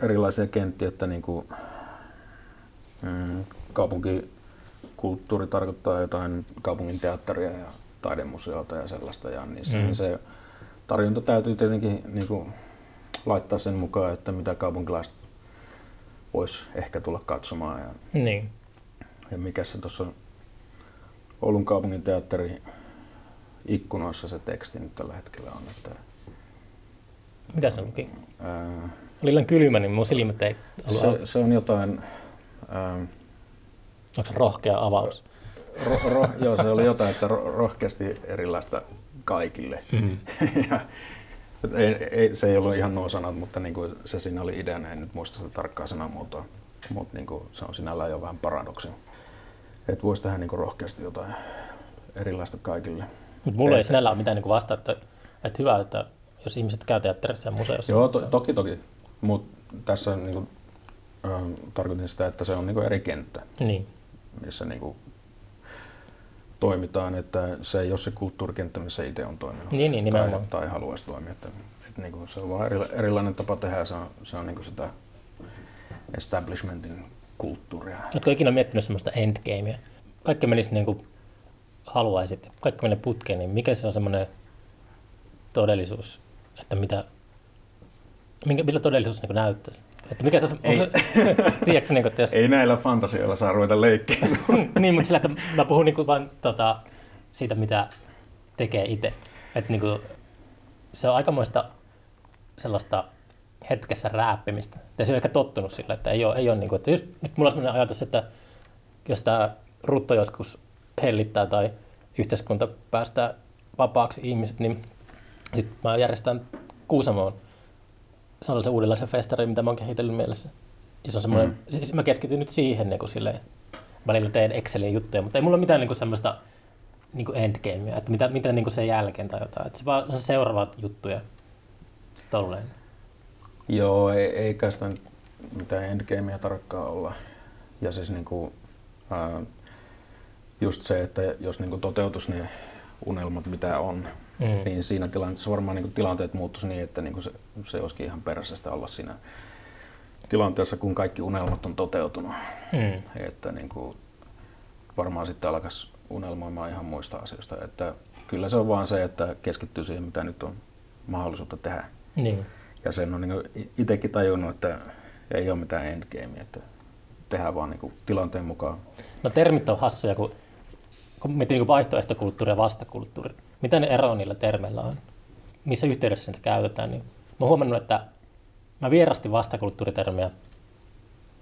erilaisia kenttiä, että niin kuin, mm, kaupunkikulttuuri tarkoittaa jotain kaupungin teatteria ja taidemuseota ja sellaista, ja niissä Mm. mm. se tarjonta täytyy tietenkin niin kuin, laittaa sen mukaan, että mitä kaupunkilaiset vois ehkä tulla katsomaan. Ja, Niin. ja mikä se tuossa Oulun kaupungin teatteri ikkunoissa se teksti nyt tällä hetkellä on, että Mitä se luki? ää, Oli liian kylmä, niin mun silmät ei ollut Se, se on jotain, ähm, Onko rohkea avaus? ro, ro, joo, se oli jotain, että ro, rohkeasti erilaista kaikille. Mm. ja, ei, ei, se ei ollut ihan nuo sanat, mutta niin kuin se siinä oli ideana, en nyt muista sitä tarkkaa sanamuotoa, mutta niin kuin se on sinällään jo vähän paradoksi. Että voisi tehdä niin kuin rohkeasti jotain erilaista kaikille. Mutta mulla ei Ei. sinällään ole mitään niin vastaa, että, että hyvä, että jos ihmiset käy teatterissa ja museossa. Joo, to, toki toki, mutta tässä niin kuin, äh, tarkoitin sitä, että se on niin kuin eri kenttä. Niin. missä niin kuin toimitaan, että se ei ole se kulttuurikenttä, missä itse on toiminut Niin, niin, tai, nimenomaan. tai haluaisi toimia. Että, että niin kuin se on vaan eri, erilainen tapa tehdä ja se on, se on niin kuin sitä establishmentin kulttuuria. Oletko ikinä miettinyt sellaista endgamea? Kaikki menisi niin kuin haluaisit, kaikki menee putkeen, niin mikä se on semmoinen todellisuus, että mitä, minkä, miltä todellisuus niin näyttäisi? Että mikä se on, Ei. se, tiedätkö, niin kuin, että jos, Ei näillä fantasioilla saa ruveta leikkiä. niin, mutta sillä, että mä puhun niin kuin vain tota, siitä, mitä tekee itse. Että niin kuin, se on aikamoista sellaista hetkessä rääppimistä. Ja se on ehkä tottunut sillä, että ei ole, ei ole niin kuin, että just, nyt mulla on sellainen ajatus, että jos tämä rutto joskus hellittää tai yhteiskunta päästää vapaaksi ihmiset, niin sitten mä järjestän Kuusamoon sellaisen uudenlaisen festarin, mitä mä oon kehitellyt mielessä. Ja se on semmoinen, mm. siis mä keskityn nyt siihen niin kuin silleen, välillä teen Excelin juttuja, mutta ei mulla ole mitään niin kuin semmoista niin kuin endgamea, että mitä, mitä niin kuin sen jälkeen tai jotain. Että se vaan on seuraavat juttuja tolleen. Joo, ei, eikä sitä mitään endgamea tarkkaan olla. Ja siis niin kuin, ää, just se, että jos niin kuin toteutus ne unelmat, mitä on, mm. niin siinä tilanteessa varmaan niin kuin tilanteet muuttuisi niin, että niin kuin se, se olisikin ihan perässä olla siinä tilanteessa, kun kaikki unelmat on toteutunut. Mm. Että niin kuin, varmaan sitten alkaisi unelmoimaan ihan muista asioista. Että kyllä se on vaan se, että keskittyy siihen, mitä nyt on mahdollisuutta tehdä. Niin. Ja sen on niin itsekin tajunnut, että ei ole mitään endgamea, että tehdään vaan niin tilanteen mukaan. No termit on hassuja, kun, kun mietin niin vaihtoehtokulttuuri ja vastakulttuuri. Mitä ne eroa niillä termeillä on? Missä yhteydessä niitä käytetään? Niin mä oon huomannut, että mä vierastin vastakulttuuritermiä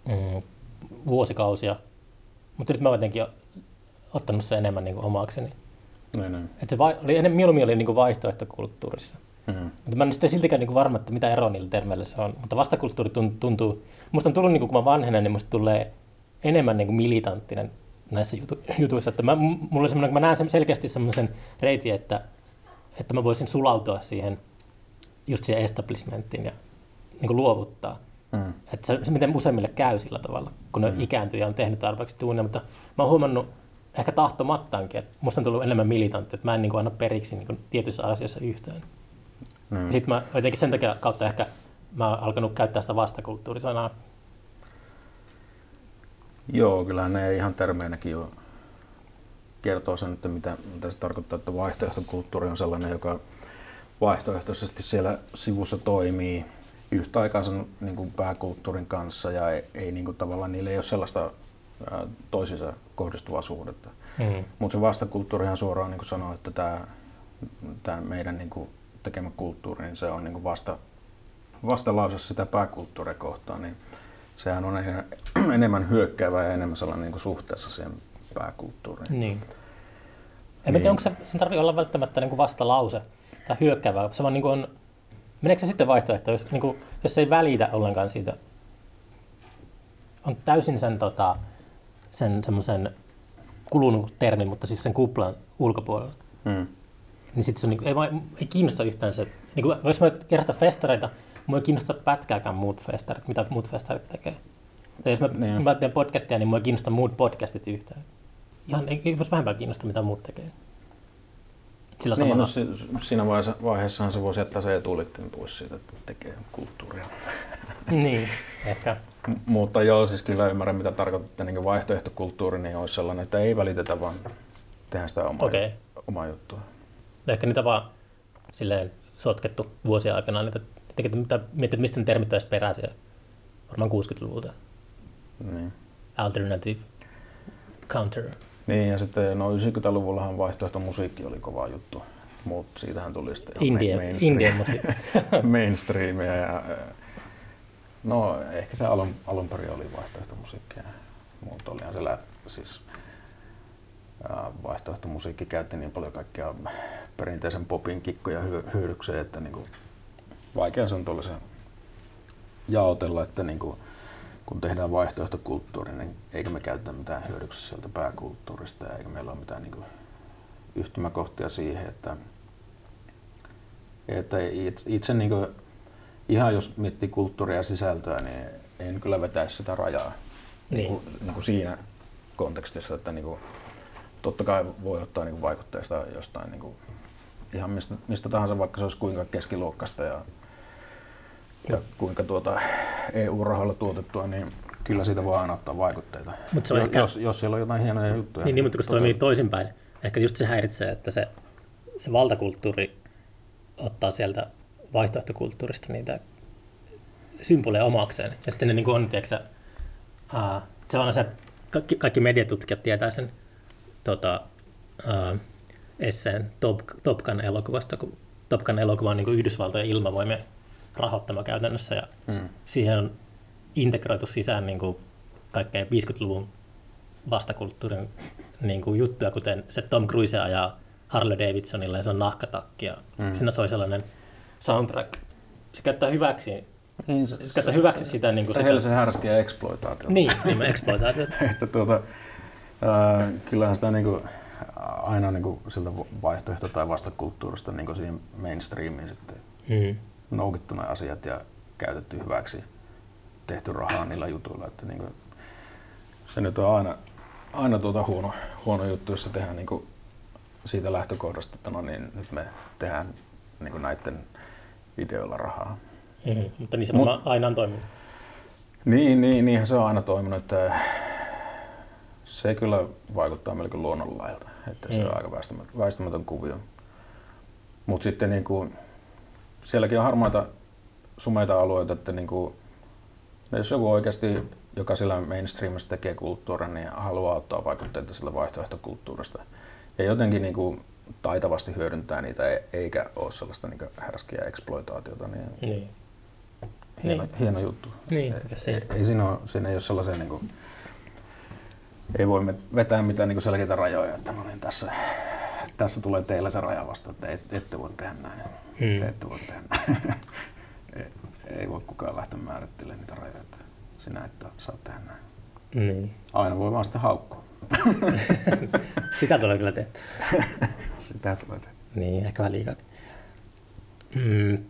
mm, vuosikausia, mutta nyt mä oon jotenkin ottanut sen enemmän niin kuin omakseni. Näin, näin. Että se vai, oli ennen, mieluummin oli niin kuin vaihtoehtokulttuurissa. Mm-hmm. Mutta mä en sitten siltikään niin varma, että mitä eroa niillä termeillä se on. Mutta vastakulttuuri tuntuu, musta on tullut, niin kuin, kun mä vanhenen, niin musta tulee enemmän niin kuin militanttinen näissä jutu, jutuissa. Että mä, mulla oli semmoinen, mä näen selkeästi semmoisen reitin, että, että mä voisin sulautua siihen just siihen establishmenttiin ja niin kuin luovuttaa. Mm. Että se, se, miten useimmille käy sillä tavalla, kun ne mm. ikääntyy ja on tehnyt tarpeeksi tunne. Mutta mä oon huomannut ehkä tahtomattaankin, että musta on tullut enemmän militantti, että mä en niin kuin, anna periksi niin kuin, tietyissä asioissa yhtään. Mm. Sitten mä jotenkin sen takia kautta ehkä mä oon alkanut käyttää sitä vastakulttuurisanaa. Joo, kyllä ne ihan termeinäkin jo kertoo sen, että mitä, mitä se tarkoittaa, että vaihtoehtokulttuuri on sellainen, joka vaihtoehtoisesti siellä sivussa toimii yhtä aikaa sen niin kuin pääkulttuurin kanssa ja ei, ei niin kuin, tavallaan niille ei ole sellaista ää, toisinsa kohdistuvaa suhdetta. Mm. Mutta se vastakulttuurihan suoraan niin kuin sanoo, että tämä, tämä meidän niin kuin, tekemä kulttuuri, niin se on niin kuin vasta, vastalause sitä pääkulttuuria kohtaan, niin sehän on ihan enemmän hyökkäävä ja enemmän sellainen niin kuin suhteessa siihen pääkulttuuriin. Niin. En niin. tiedä, onko se, sen tarvitse olla välttämättä niin kuin vastalause tai hyökkäävä. Se vaan niin kuin on, meneekö se sitten vaihtoehto, jos, niin kuin, jos ei välitä ollenkaan siitä, on täysin sen, tota, sen semmoisen kulunut termi, mutta siis sen kuplan ulkopuolella. Hmm niin sitten se on, niin kuin, ei, ei kiinnosta yhtään se. Niin kuin, jos mä järjestän festareita, mua ei kiinnosta pätkääkään muut festarit, mitä muut festarit tekee. Tai jos mä, niin. mä teen podcastia, niin mua ei kiinnosta muut podcastit yhtään. Ihan ei, ei voisi vähempää kiinnosta, mitä muut tekee. Sillä niin, samalla... no, siinä vaiheessa, vaiheessahan se voisi jättää se etulitteen pois siitä, että tekee kulttuuria. niin, ehkä. M- mutta joo, siis kyllä ymmärrän, mitä tarkoitatte. Niin vaihtoehtokulttuuri niin olisi sellainen, että ei välitetä, vaan tehdään sitä omaa, okay. omaa juttua ehkä niitä vaan silleen sotkettu vuosien aikana, niitä, mitä, mietit, mistä ne termit olisi peräisiä. Varmaan 60-luvulta. Niin. Alternative counter. Niin, ja sitten no 90-luvullahan vaihtoehtomusiikki oli kova juttu. Mutta siitähän tuli sitten India, mainstream, Indian musiikki. mainstreamia. Ja, no ehkä se alun, alun perin oli vaihtoehtomusiikkia. Mutta olihan siellä siis vaihtoehtomusiikki käytti niin paljon kaikkia perinteisen popin kikkoja hyödykseen, että niin kuin vaikea se on tuollaisen jaotella, että niin kuin, kun tehdään vaihtoehtokulttuuri, niin eikä me käytä mitään hyödyksiä sieltä pääkulttuurista, eikä meillä ole mitään niin kuin, yhtymäkohtia siihen, että, että itse niin kuin, ihan jos miettii kulttuuria ja sisältöä, niin en kyllä vetäisi sitä rajaa niin. Niin kuin, niin kuin siinä kontekstissa, että niin kuin, totta kai voi ottaa niin kuin vaikutteista jostain niin kuin, ihan mistä, mistä tahansa, vaikka se olisi kuinka keskiluokkasta ja, ja kuinka tuota EU-rahoilla tuotettua, niin kyllä siitä voi aina ottaa vaikutteita, Mut se on ehkä... jos, jos siellä on jotain hienoja juttuja. Niin, niin mutta kun se toimii toisinpäin, ehkä just se häiritsee, että se, se valtakulttuuri ottaa sieltä vaihtoehtokulttuurista niitä symboleja omakseen. Ja sitten ne niin on, tiedätkö, uh, se on se, kaikki, kaikki mediatutkijat tietää sen tota, uh, esseen Top, Top Gun elokuvasta, kun Top Gun elokuva on niin Yhdysvaltojen ilmavoimien rahoittama käytännössä ja Mm. siihen on integroitu sisään niin kuin kaikkea 50-luvun vastakulttuurin niin kuin juttuja, kuten se Tom Cruise ajaa Harley Davidsonilla ja se on nahkatakki ja mm. siinä soi sellainen soundtrack. Se käyttää hyväksi, Niin, se käyttää hyväksi sitä, niin kuin sitä Rehellisen härskiä eksploitaatiota. niin, niin exploitaatiota. että tuota, ää, kyllähän sitä niinku, aina niinku siltä vaihtoehto- tai vastakulttuurista niinku siihen mainstreamiin sitten Mm. Noukittu ne asiat ja käytetty hyväksi, tehty rahaa niillä jutuilla. Että niinku, se nyt on aina, aina tuota huono, huono juttu, jos se tehdään niinku siitä lähtökohdasta, että no niin, nyt me tehdään niinku näiden ideoilla rahaa. Mm. Mutta niin se Mut- aina on toiminut. Niin, niin, niinhän se on aina toiminut, että se kyllä vaikuttaa melkein luonnonlailta, että se Mm. on aika väistämätön, väistämätön kuvio. Mutta sitten niin kuin, sielläkin on harmaita sumeita alueita, että niin kuin, jos joku oikeasti, joka siellä mainstreamissa tekee kulttuuria, niin haluaa ottaa vaikutteita sillä vaihtoehtokulttuurista ja jotenkin niin kuin, taitavasti hyödyntää niitä, e- eikä ole sellaista niin härskiä exploitaatiota, niin Niin. hieno, Niin. hieno juttu. Niin, ei, ei- ei, siinä, ole, siinä ei ole sellaisia, niin kuin, ei voi vetää mitään niin selkeitä rajoja, että no niin, tässä, tässä tulee teillä se raja vasta, että et, ette voi tehdä näin. Mm. Te ette voi tehdä näin. ei, voi kukaan lähteä määrittelemään niitä rajoja, että sinä et saa tehdä näin. Niin. Aina voi vaan sitten haukkua. Sitä tulee kyllä tehdä. Sitä tulee tehdä. Niin, ehkä vähän liikaa. Mm.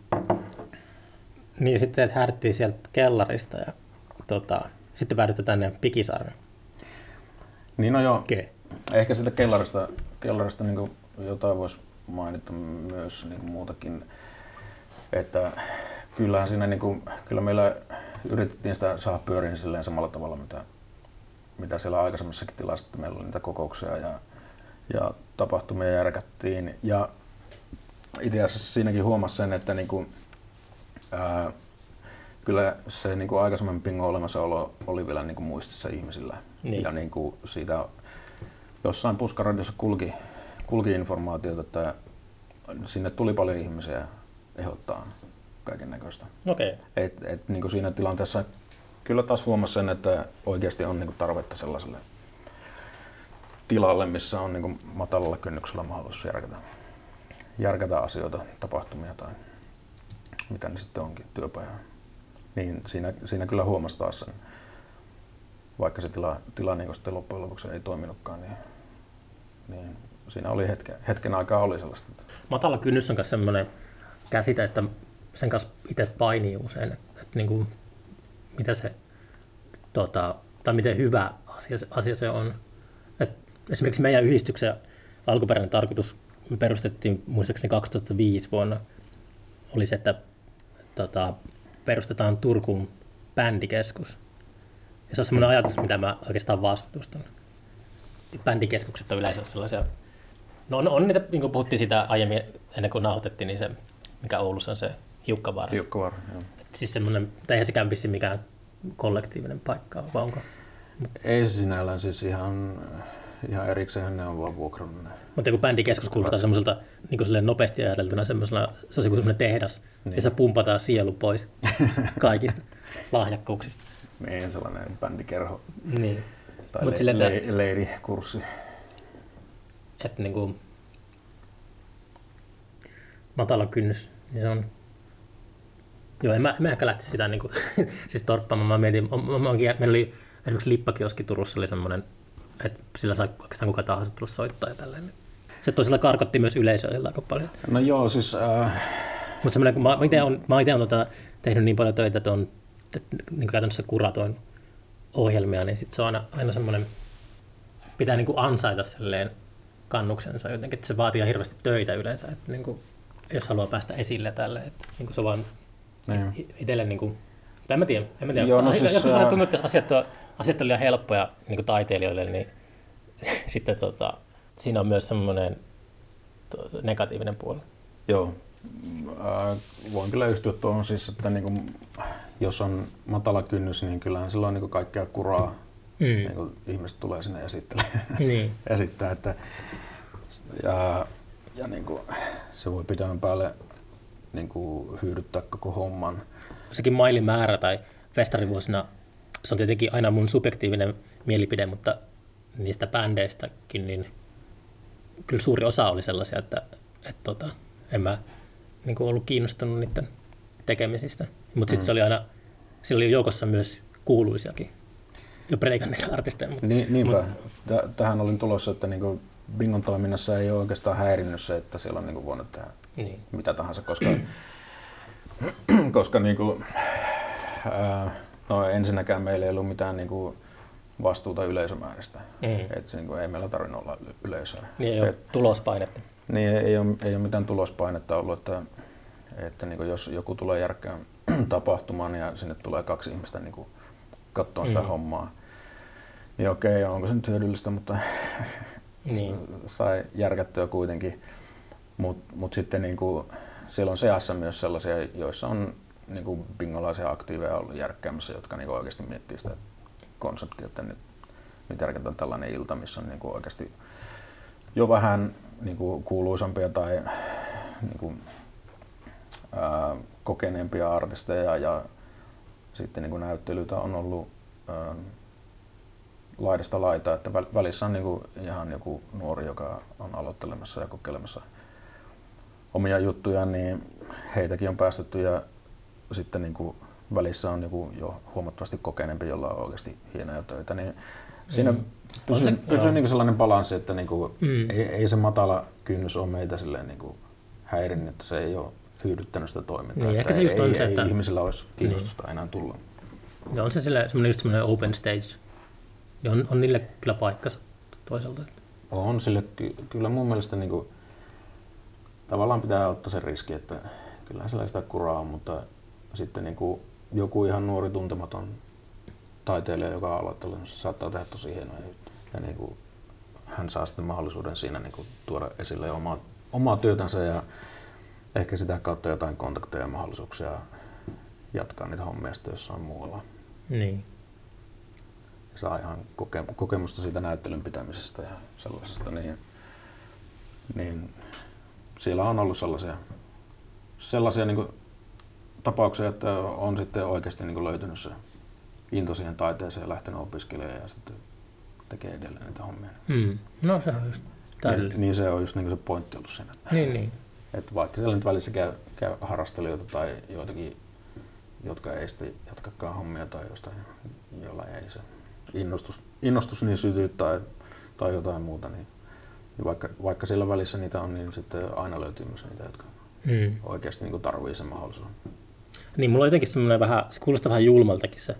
Niin, sitten että sieltä kellarista ja tota, sitten päädyttiin tänne Pikisaareen. Niin no joo, Okei. Ehkä sitä kellarista, kellarista niin jotain voisi mainita myös niin muutakin, että kyllähän siinä, niin kuin, kyllä meillä yritettiin sitä saada pyöriin silleen samalla tavalla, mitä, mitä siellä aikaisemmassakin tilassa, että meillä oli niitä kokouksia ja, ja tapahtumia järkättiin. Ja itse asiassa siinäkin huomasi sen, että niin kuin, ää, kyllä se niin kuin aikaisemmin pingo olemassaolo oli vielä niin kuin muistissa ihmisillä. Niin. Ja niin kuin siitä jossain puskaradiossa kulki, kulki informaatiota, että sinne tuli paljon ihmisiä ehdottaa kaiken näköistä. Okei. Et, et, niin kuin siinä tilanteessa kyllä taas huomasi sen, että oikeasti on niin kuin tarvetta sellaiselle tilalle, missä on niin kuin matalalla kynnyksellä mahdollisuus järkätä, järkätä asioita, tapahtumia tai mitä ne sitten onkin, työpaja. Niin siinä, siinä kyllä huomasi taas sen, vaikka se tila, tila niin sitten loppujen lopuksi ei toiminutkaan, niin, niin siinä oli hetken, hetken aikaa oli sellaista. Matala kynnys on myös semmoinen käsite, että sen kanssa itse painii usein, että, että niin kuin, mitä se, tota, tai miten hyvä asia, asia se on. Et esimerkiksi meidän yhdistyksen alkuperäinen tarkoitus, me perustettiin muistaakseni 2005 vuonna, oli se, että tota, perustetaan Turkuun bändikeskus. Ja se on semmoinen ajatus, mitä mä oikeastaan vastustan. Bändikeskukset on yleensä sellaisia No on, on niitä, niin kuin puhuttiin sitä aiemmin, ennen kuin nauhoitettiin, niin se, mikä Oulussa on se hiukkavaara. Hiukkavar, joo. Et siis semmoinen, tai eihän sekään vissi mikään kollektiivinen paikka, vai onko? Ei se sinällään siis ihan, ihan erikseen ne on vaan vuokrannut ne. Mutta joku bändikeskus kuulostaa semmoiselta niin nopeasti ajateltuna semmoisella, se on semmoinen tehdas, niin. ja se pumpataan sielu pois kaikista lahjakkuuksista. Niin, sellainen bändikerho Niin. Tai Mut le- silleen, le- että- leirikurssi. Että niin kuin matala kynnys, niin se on... Joo, en mä, mä ehkä lähtisi sitä niin kuin, siis torppaamaan. Mä mietin, mä, mä, mä, meillä oli esimerkiksi Lippakioski Turussa oli semmoinen, että sillä sai oikeastaan kuka tahansa tulla soittaa ja tälleen. Se toisella karkotti myös yleisöä sillä aika paljon. No joo, siis äh, Mutta semmoinen, kun mä, mä itse olen, mä ite olen tota, tehnyt niin paljon töitä, että on että niin käytännössä kuratoin ohjelmia, niin sit se on aina, aina semmoinen, pitää niin kuin ansaita silleen kannuksensa jotenkin, että se vaatii hirveästi töitä yleensä, että niin kuin, jos haluaa päästä esille tälle, että niin kuin se vaan niin. itselle niin kuin, tai en mä tiedä, en mä tiedä. Joo, no siis, Joskus vähän tuntuu, että asiat on, asiat on liian helppoja niin kuin taiteilijoille, niin sitten tota, siinä on myös semmoinen negatiivinen puoli. joo. Äh, voin kyllä yhtyä tuohon siis, että niin kuin, jos on matala kynnys, niin kyllähän silloin niin kuin kaikkea kuraa. Mm. Niin kuin ihmiset tulee sinne esittelemään. Niin. esittää, että ja, ja niin kuin, se voi pitää päälle niin kuin hyödyttää koko homman. Sekin mailimäärä tai festarivuosina, se on tietenkin aina mun subjektiivinen mielipide, mutta niistä bändeistäkin, niin kyllä suuri osa oli sellaisia, että, että tota, en mä niin kuin ollut kiinnostunut niiden tekemisistä. Mutta sitten mm. se oli aina, siellä oli joukossa myös kuuluisiakin jo preikanneita artisteja. Mutta, niin, niinpä. Mut, tähän olin tulossa, että niinku Bingon toiminnassa ei ole oikeastaan häirinnyt se, että siellä on niinku voinut tehdä niin. mitä tahansa, koska, koska niinku, ää, no ensinnäkään meillä ei ollut mitään niinku vastuuta yleisömääristä. Mm. Et se, niinku, ei meillä tarvinnut olla yleisöä. Niin ei ole Et, tulospainetta. Niin ei ole, ei ole mitään tulospainetta ollut, että, että niinku, jos joku tulee järkkään tapahtumaan ja sinne tulee kaksi ihmistä niinku, katsoa sitä mm. hommaa, niin okei, onko se nyt hyödyllistä, mutta niin. sai järkättyä kuitenkin. Mutta mut sitten niinku, siellä on seassa myös sellaisia, joissa on niinku bingolaisia aktiiveja ollut järkkäämässä, jotka niinku oikeasti miettii sitä konseptia, että nyt, nyt järkätään tällainen ilta, missä on niinku oikeasti jo vähän niinku kuuluisampia tai niinku, ää, kokeneempia artisteja ja sitten niinku näyttelyitä on ollut ää, laidasta laita, että välissä on niinku ihan joku nuori, joka on aloittelemassa ja kokeilemassa omia juttuja, niin heitäkin on päästetty ja sitten niinku välissä on joku jo huomattavasti kokeneempi, jolla on oikeasti hienoja töitä, niin siinä mm. pysyy, se, pysyy niinku sellainen balanssi, että niinku, mm. ei, ei, se matala kynnys ole meitä silleen niinku häirinnyt, että se ei ole tyydyttänyt sitä toimintaa. Niin, ehkä se just ei, on ei, se, että... Ihmisillä olisi kiinnostusta niin. enää tulla. Ja on se sille, semmoinen, just semmoinen open stage, ja on, on niille kyllä paikkansa toisaalta. On sille ky- kyllä mun mielestä niin kuin, tavallaan pitää ottaa se riski, että kyllähän sillä sitä kuraa on, mutta sitten niin kuin, joku ihan nuori tuntematon taiteilija, joka on aloittanut, saattaa tehdä tosi hienoja juttuja. Ja niin kuin, hän saa sitten mahdollisuuden siinä niin kuin, tuoda esille omaa, omaa työtänsä ja ehkä sitä kautta jotain kontakteja ja mahdollisuuksia jatkaa niitä hommia sitten jossain muualla. Niin saa ihan koke- kokemusta siitä näyttelyn pitämisestä ja sellaisesta, niin, niin siellä on ollut sellaisia, sellaisia niin tapauksia, että on sitten oikeasti niin löytynyt se into siihen taiteeseen ja lähtenyt opiskelemaan ja sitten tekee edelleen niitä hommia. Mm. No se on just Niin, niin se on just niin se pointti ollut siinä. Niin, niin. Että vaikka siellä nyt välissä käy, käy harrastelijoita tai joitakin, jotka ei sitten jatkakaan hommia tai jostain, jolla ei se innostus, innostus niin sytyy tai, tai jotain muuta, niin, niin vaikka, vaikka siellä välissä niitä on, niin sitten aina löytyy myös niitä, jotka mm. oikeasti niin tarvii sen mahdollisuuden. Niin, mulla on jotenkin semmoinen vähän, se kuulostaa vähän julmaltakin se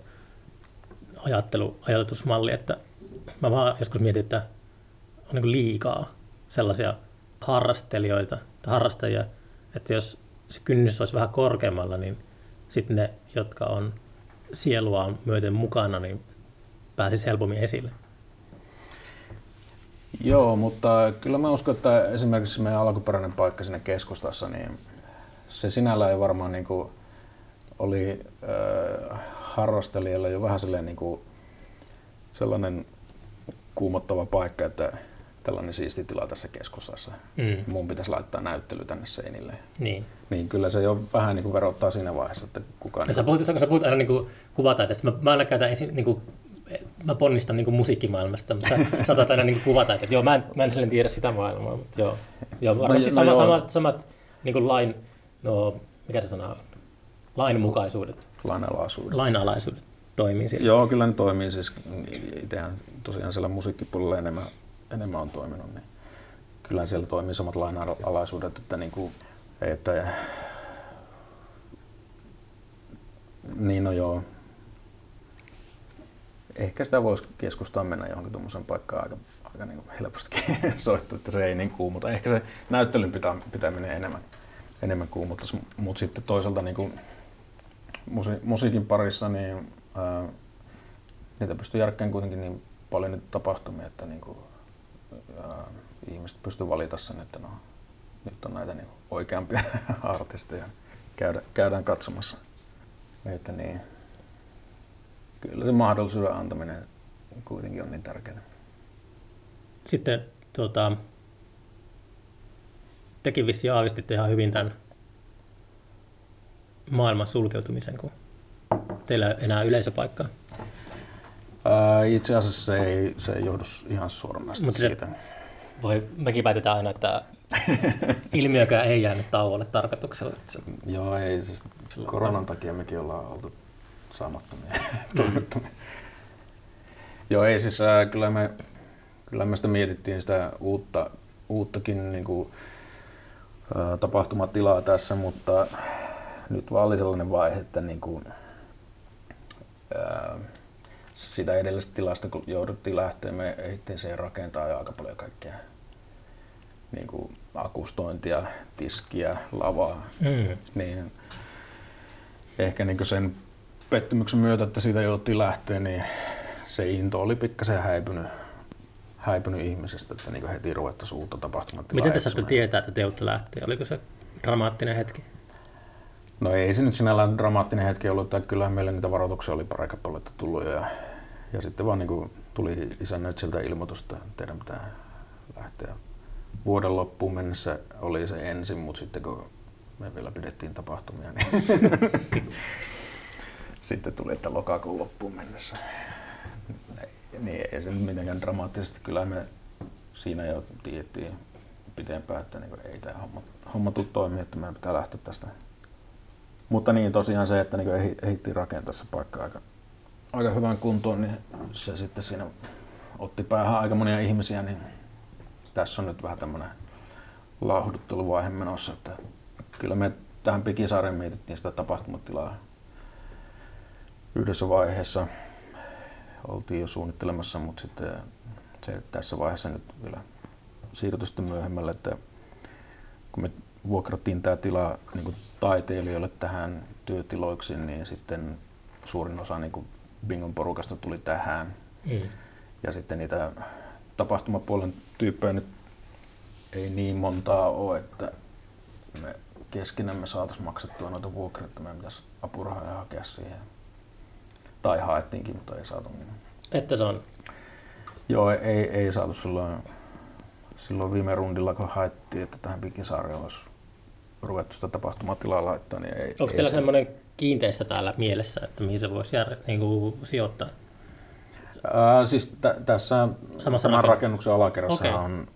ajattelu, ajatusmalli, että mä vaan joskus mietin, että on niin liikaa sellaisia harrastelijoita harrastajia, että jos se kynnys olisi vähän korkeammalla, niin sitten ne, jotka on sieluaan myöten mukana, niin pääsisi helpommin esille. Joo, mutta kyllä mä uskon, että esimerkiksi meidän alkuperäinen paikka siinä keskustassa, niin se sinällä ei varmaan niin kuin oli äh, harrastelijalle jo vähän niin kuin sellainen kuumottava paikka, että tällainen siisti tila tässä keskustassa. Mm. Mun pitäisi laittaa näyttely tänne seinille. Niin. Niin kyllä se jo vähän niin kuin verottaa siinä vaiheessa, että kukaan... Ja sä, puhut, sä puhut aina niin kuin kuvataiteesta. Mä, mä aina käytän esi- niin kuin mä ponnistan niin kuin musiikkimaailmasta, mutta sä saatat aina niin kuin kuvata, että joo, mä en, mä en tiedä sitä maailmaa, mutta joo. joo varmasti no, sama, no, samat, samat niin kuin lain, no, mikä se sana on, lainmukaisuudet. Lainalaisuudet. Lainalaisuudet toimii siellä. Joo, kyllä ne toimii. Siis itsehän tosiaan siellä musiikkipuolella enemmän, enemmän on toiminut, niin kyllä siellä toimii samat lainalaisuudet, että, niin kuin, että niin no joo, ehkä sitä voisi keskustaa mennä johonkin tuommoisen paikkaan aika, aika niin helpostikin soittaa, että se ei niin kuumuta. Ehkä se näyttelyn pitää, pitäminen enemmän, enemmän kuumuttaisi, mutta sitten toisaalta niin kuin musi, musiikin parissa niin ää, niitä pystyy järkkään kuitenkin niin paljon niitä tapahtumia, että niin kuin, ää, ihmiset pystyy valita sen, että no, nyt on näitä niin oikeampia artisteja. Käydä, käydään katsomassa. Että niin, kyllä se mahdollisuuden antaminen kuitenkin on niin tärkeää. Sitten tuota, tekin vissi aavistitte ihan hyvin tämän maailman sulkeutumisen, kun teillä ei enää yleisöpaikkaa? Ää, itse asiassa se ei, se ei johdu ihan suoranaisesti se- siitä. Voi, mekin päätetään aina, että ilmiökään ei jäänyt tauolle tarkoituksella. se- Joo, ei siis koronan takia mekin ollaan oltu saamattomia toimettomia. Joo, ei siis ää, kyllä me, kyllä me sitä mietittiin sitä uutta, uuttakin niin kuin, ää, tapahtumatilaa tässä, mutta nyt vaan oli sellainen vaihe, että niin kuin, ää, sitä edellisestä tilasta, kun jouduttiin lähteä, me ehdittiin siihen rakentaa jo aika paljon kaikkea niin kuin akustointia, tiskiä, lavaa, Mm. niin ehkä niin sen pettymyksen myötä, että siitä jouttiin lähteä, niin se into oli pikkasen häipynyt, häipynyt ihmisestä, että niin heti ruvettaisiin uutta tapahtumatilaa Miten te saatte tietää, että te olette lähteä? Oliko se dramaattinen hetki? No ei se nyt sinällään dramaattinen hetki ollut, että kyllähän meille niitä varoituksia oli pari kappaletta tullut ja, ja sitten vaan niin kuin tuli isännöitsijältä ilmoitusta, että teidän pitää lähteä. Vuoden loppuun mennessä oli se ensin, mutta sitten kun me vielä pidettiin tapahtumia, niin sitten tuli, että lokakuun loppuun mennessä. Niin ei se mitenkään dramaattisesti. Kyllä me siinä jo tiedettiin pitempään, että niin ei tämä homma, homma tule toimia, että meidän pitää lähteä tästä mutta niin tosiaan se, että niin ehdittiin rakentaa se paikka aika, aika hyvään kuntoon, niin se sitten siinä otti päähän aika monia ihmisiä, niin tässä on nyt vähän tämmöinen lauhdutteluvaihe menossa, että kyllä me tähän Pikisaareen mietittiin sitä tapahtumatilaa yhdessä vaiheessa. Oltiin jo suunnittelemassa, mutta sitten se tässä vaiheessa nyt vielä siirtyi sitten myöhemmälle, että kun me vuokrattiin tämä tila niin taiteilijoille tähän työtiloiksi, niin sitten suurin osa niin kuin Bingon porukasta tuli tähän. Mm. Ja sitten niitä tapahtumapuolen tyyppejä nyt ei niin montaa ole, että me keskenämme saataisiin maksettua noita vuokria, että meidän pitäisi apurahoja hakea siihen. Tai haettiinkin, mutta ei saatu. Että se on, Joo, ei, ei saatu silloin, silloin viime rundilla, kun haettiin, että tähän Pikisaareen olisi ruvettu sitä tapahtumatilaa laittaa, niin ei, onko ei teillä se- semmoinen kiinteistä täällä mielessä, että mihin se voisi jär, niin kuin sijoittaa? Ää, siis tä- tässä Samassa tämän rakennus- rakennuksen alakerrassa Okei. on,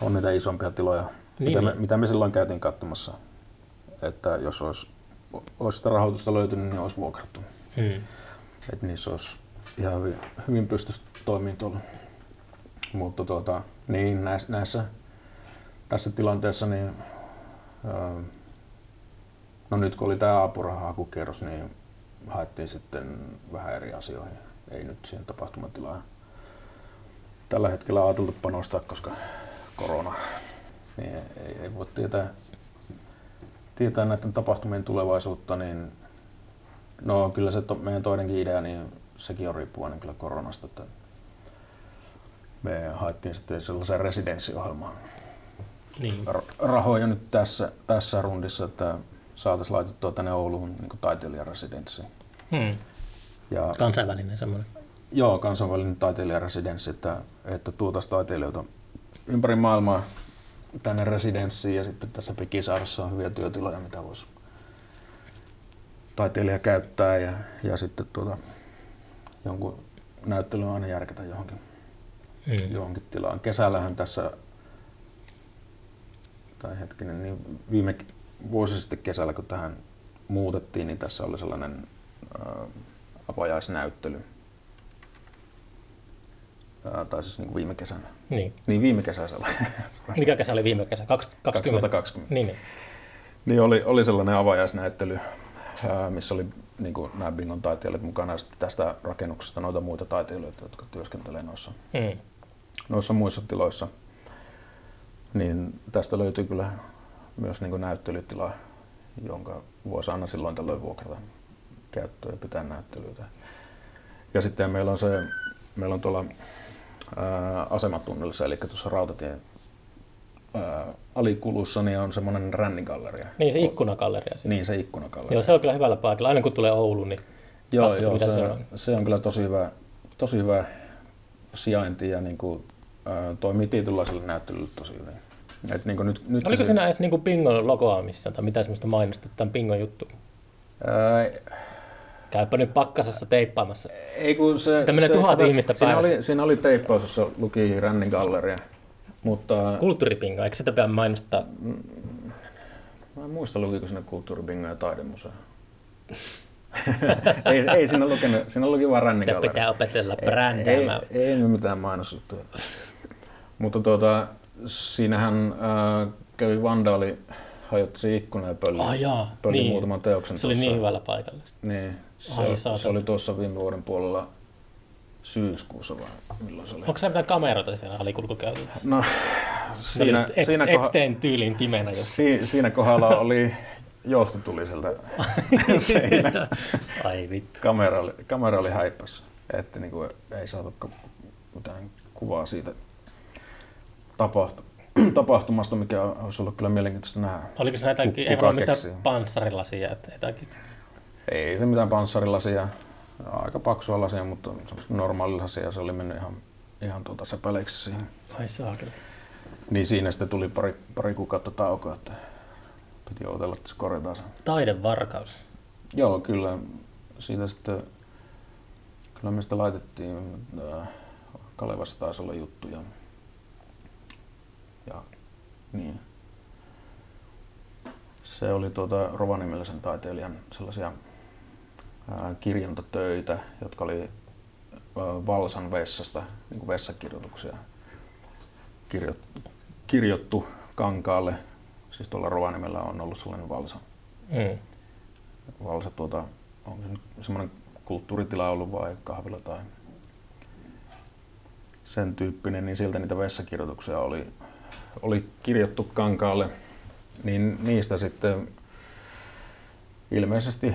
on niitä isompia tiloja, Niin, mitä, me, niin. mitä me silloin käytiin katsomassa. Että jos olisi, olisi sitä rahoitusta löytynyt, niin olisi vuokrattu. Mm. Että niissä olisi ihan hyvin, hyvin pystyisi toimimaan tuolla. Mutta tuota, niin näissä, näissä, tässä tilanteessa, niin, ää, no nyt kun oli tämä apurahahakukierros, niin haettiin sitten vähän eri asioihin. Ei nyt siihen tapahtumatilaan tällä hetkellä ajateltu panostaa, koska korona, niin ei, ei voi tietää, tietää näiden tapahtumien tulevaisuutta, niin no kyllä se to, meidän toinenkin idea, niin sekin on riippuvainen kyllä koronasta, että me haettiin sitten sellaisen residenssiohjelmaan Niin. ra- rahoja nyt tässä, tässä rundissa, että saataisiin laitettua tänne Ouluun niin taiteilijaresidenssi. Mm. Ja Kansainvälinen semmoinen. joo, kansainvälinen taiteilijaresidenssi, että, että tuotaisiin taiteilijoita ympäri maailmaa tänne residenssiin ja sitten tässä Pikisaaressa on hyviä työtiloja, mitä voisi taiteilija käyttää ja, ja sitten tuota, jonkun näyttelyn aina järkätä johonkin, Mm. johonkin tilaan. Kesällähän tässä, tai hetkinen, niin viime vuosi sitten kesällä, kun tähän muutettiin, niin tässä oli sellainen ää, avajaisnäyttely. Ää, tai siis niin kuin viime kesänä. Niin. Niin viime kesä sellainen. Mikä kesä oli viime kesä? 2020? 2020. Niin, niin. Niin oli, oli sellainen avajaisnäyttely, ää, missä oli niin kuin nämä Bingon taiteilijat mukana ja tästä rakennuksesta noita muita taiteilijoita, jotka työskentelee noissa, Mm. noissa muissa tiloissa. Niin tästä löytyy kyllä myös niin kuin näyttelytila, jonka voisi aina silloin tällöin vuokrata käyttöön ja pitää näyttelyitä. Ja sitten meillä on se, meillä on tuolla ää, asematunnelissa, eli tuossa rautatien ää, alikulussa, niin on semmoinen rännigalleria. Niin, se ikkunagalleria. Siinä. Niin, se ikkunagalleria. Joo, se on kyllä hyvällä paikalla. Aina kun tulee Ouluun, niin Joo, Katsotte, joo mitä se, se on. on. se on kyllä tosi hyvä, tosi hyvä sijainti ja niin kuin, ää, toimii tietynlaiselle näyttelylle tosi hyvin. Et niin nyt, nyt oliko se, siinä edes niin Bingon logoa missään tai mitään sellaista mainosta tämän Bingon juttu? Ää, Käypä nyt pakkasessa teippaamassa. ei kun se, Sitä menee se, tuhat kato, ihmistä siinä päivässä. oli, siinä oli teippaus, jossa luki Rännin galleria. Mutta Kulttuuripingo, eikö sitä pidä mainostaa? mä en muista lukiko sinne kulttuuribingo ja taidemuseo. ei, ei siinä lukenut, siinä luki vaan galleria. pitää opetella Ei, brändäämään. ei, ei nyt mitään mainosjuttuja. Mutta tuota, siinähän äh, kävi vandaali, hajotti ikkuna ja pölli, Ah jaa, pölli niin. muutaman teoksen Se oli tuossa. niin hyvällä paikalla. Niin, se, Ai se oli tuossa viime vuoden puolella syyskuussa vai milloin se oli? Onko se mitään kameroita siellä alikulkukäytöllä? No, Siinä, siinä, ex, siinä, Epstein tyyliin pimeänä jo. si, siinä kohdalla oli johto tuli sieltä seinästä. Ai vittu. Kamera oli, kamera oli häippässä, että niinku ei saatu mitään kuvaa siitä tapahtu, tapahtumasta, mikä olisi ollut kyllä mielenkiintoista nähdä. Oliko se Ku- ei varmaan mitään panssarilasia, että jotakin. Ei se mitään panssarilasia, aika paksua lasia, mutta semmoista normaalilasia, se oli mennyt ihan, ihan tuota sepäleiksi siihen. Ai saakeli. Niin siinä sitten tuli pari, pari kuukautta taukoa, että piti odotella, että se korjataan se. Taidevarkaus. Joo, kyllä. Siitä sitten, kyllä me sitä laitettiin, Kalevassa taisi olla juttuja. Niin. Se oli tuota Rovaniemeläisen taiteilijan sellaisia ää, kirjantotöitä, jotka oli ää, Valsan vessasta, niin kuin vessakirjoituksia kirjo, kirjottu kankaalle. Siis tuolla Rovaniemellä on ollut sellainen Valsa Mm. Valsa tuota, onko se nyt semmoinen kulttuuritila ollut vai kahvila tai sen tyyppinen, niin sieltä niitä vessakirjoituksia oli, oli kirjattu kankaalle, niin niistä sitten ilmeisesti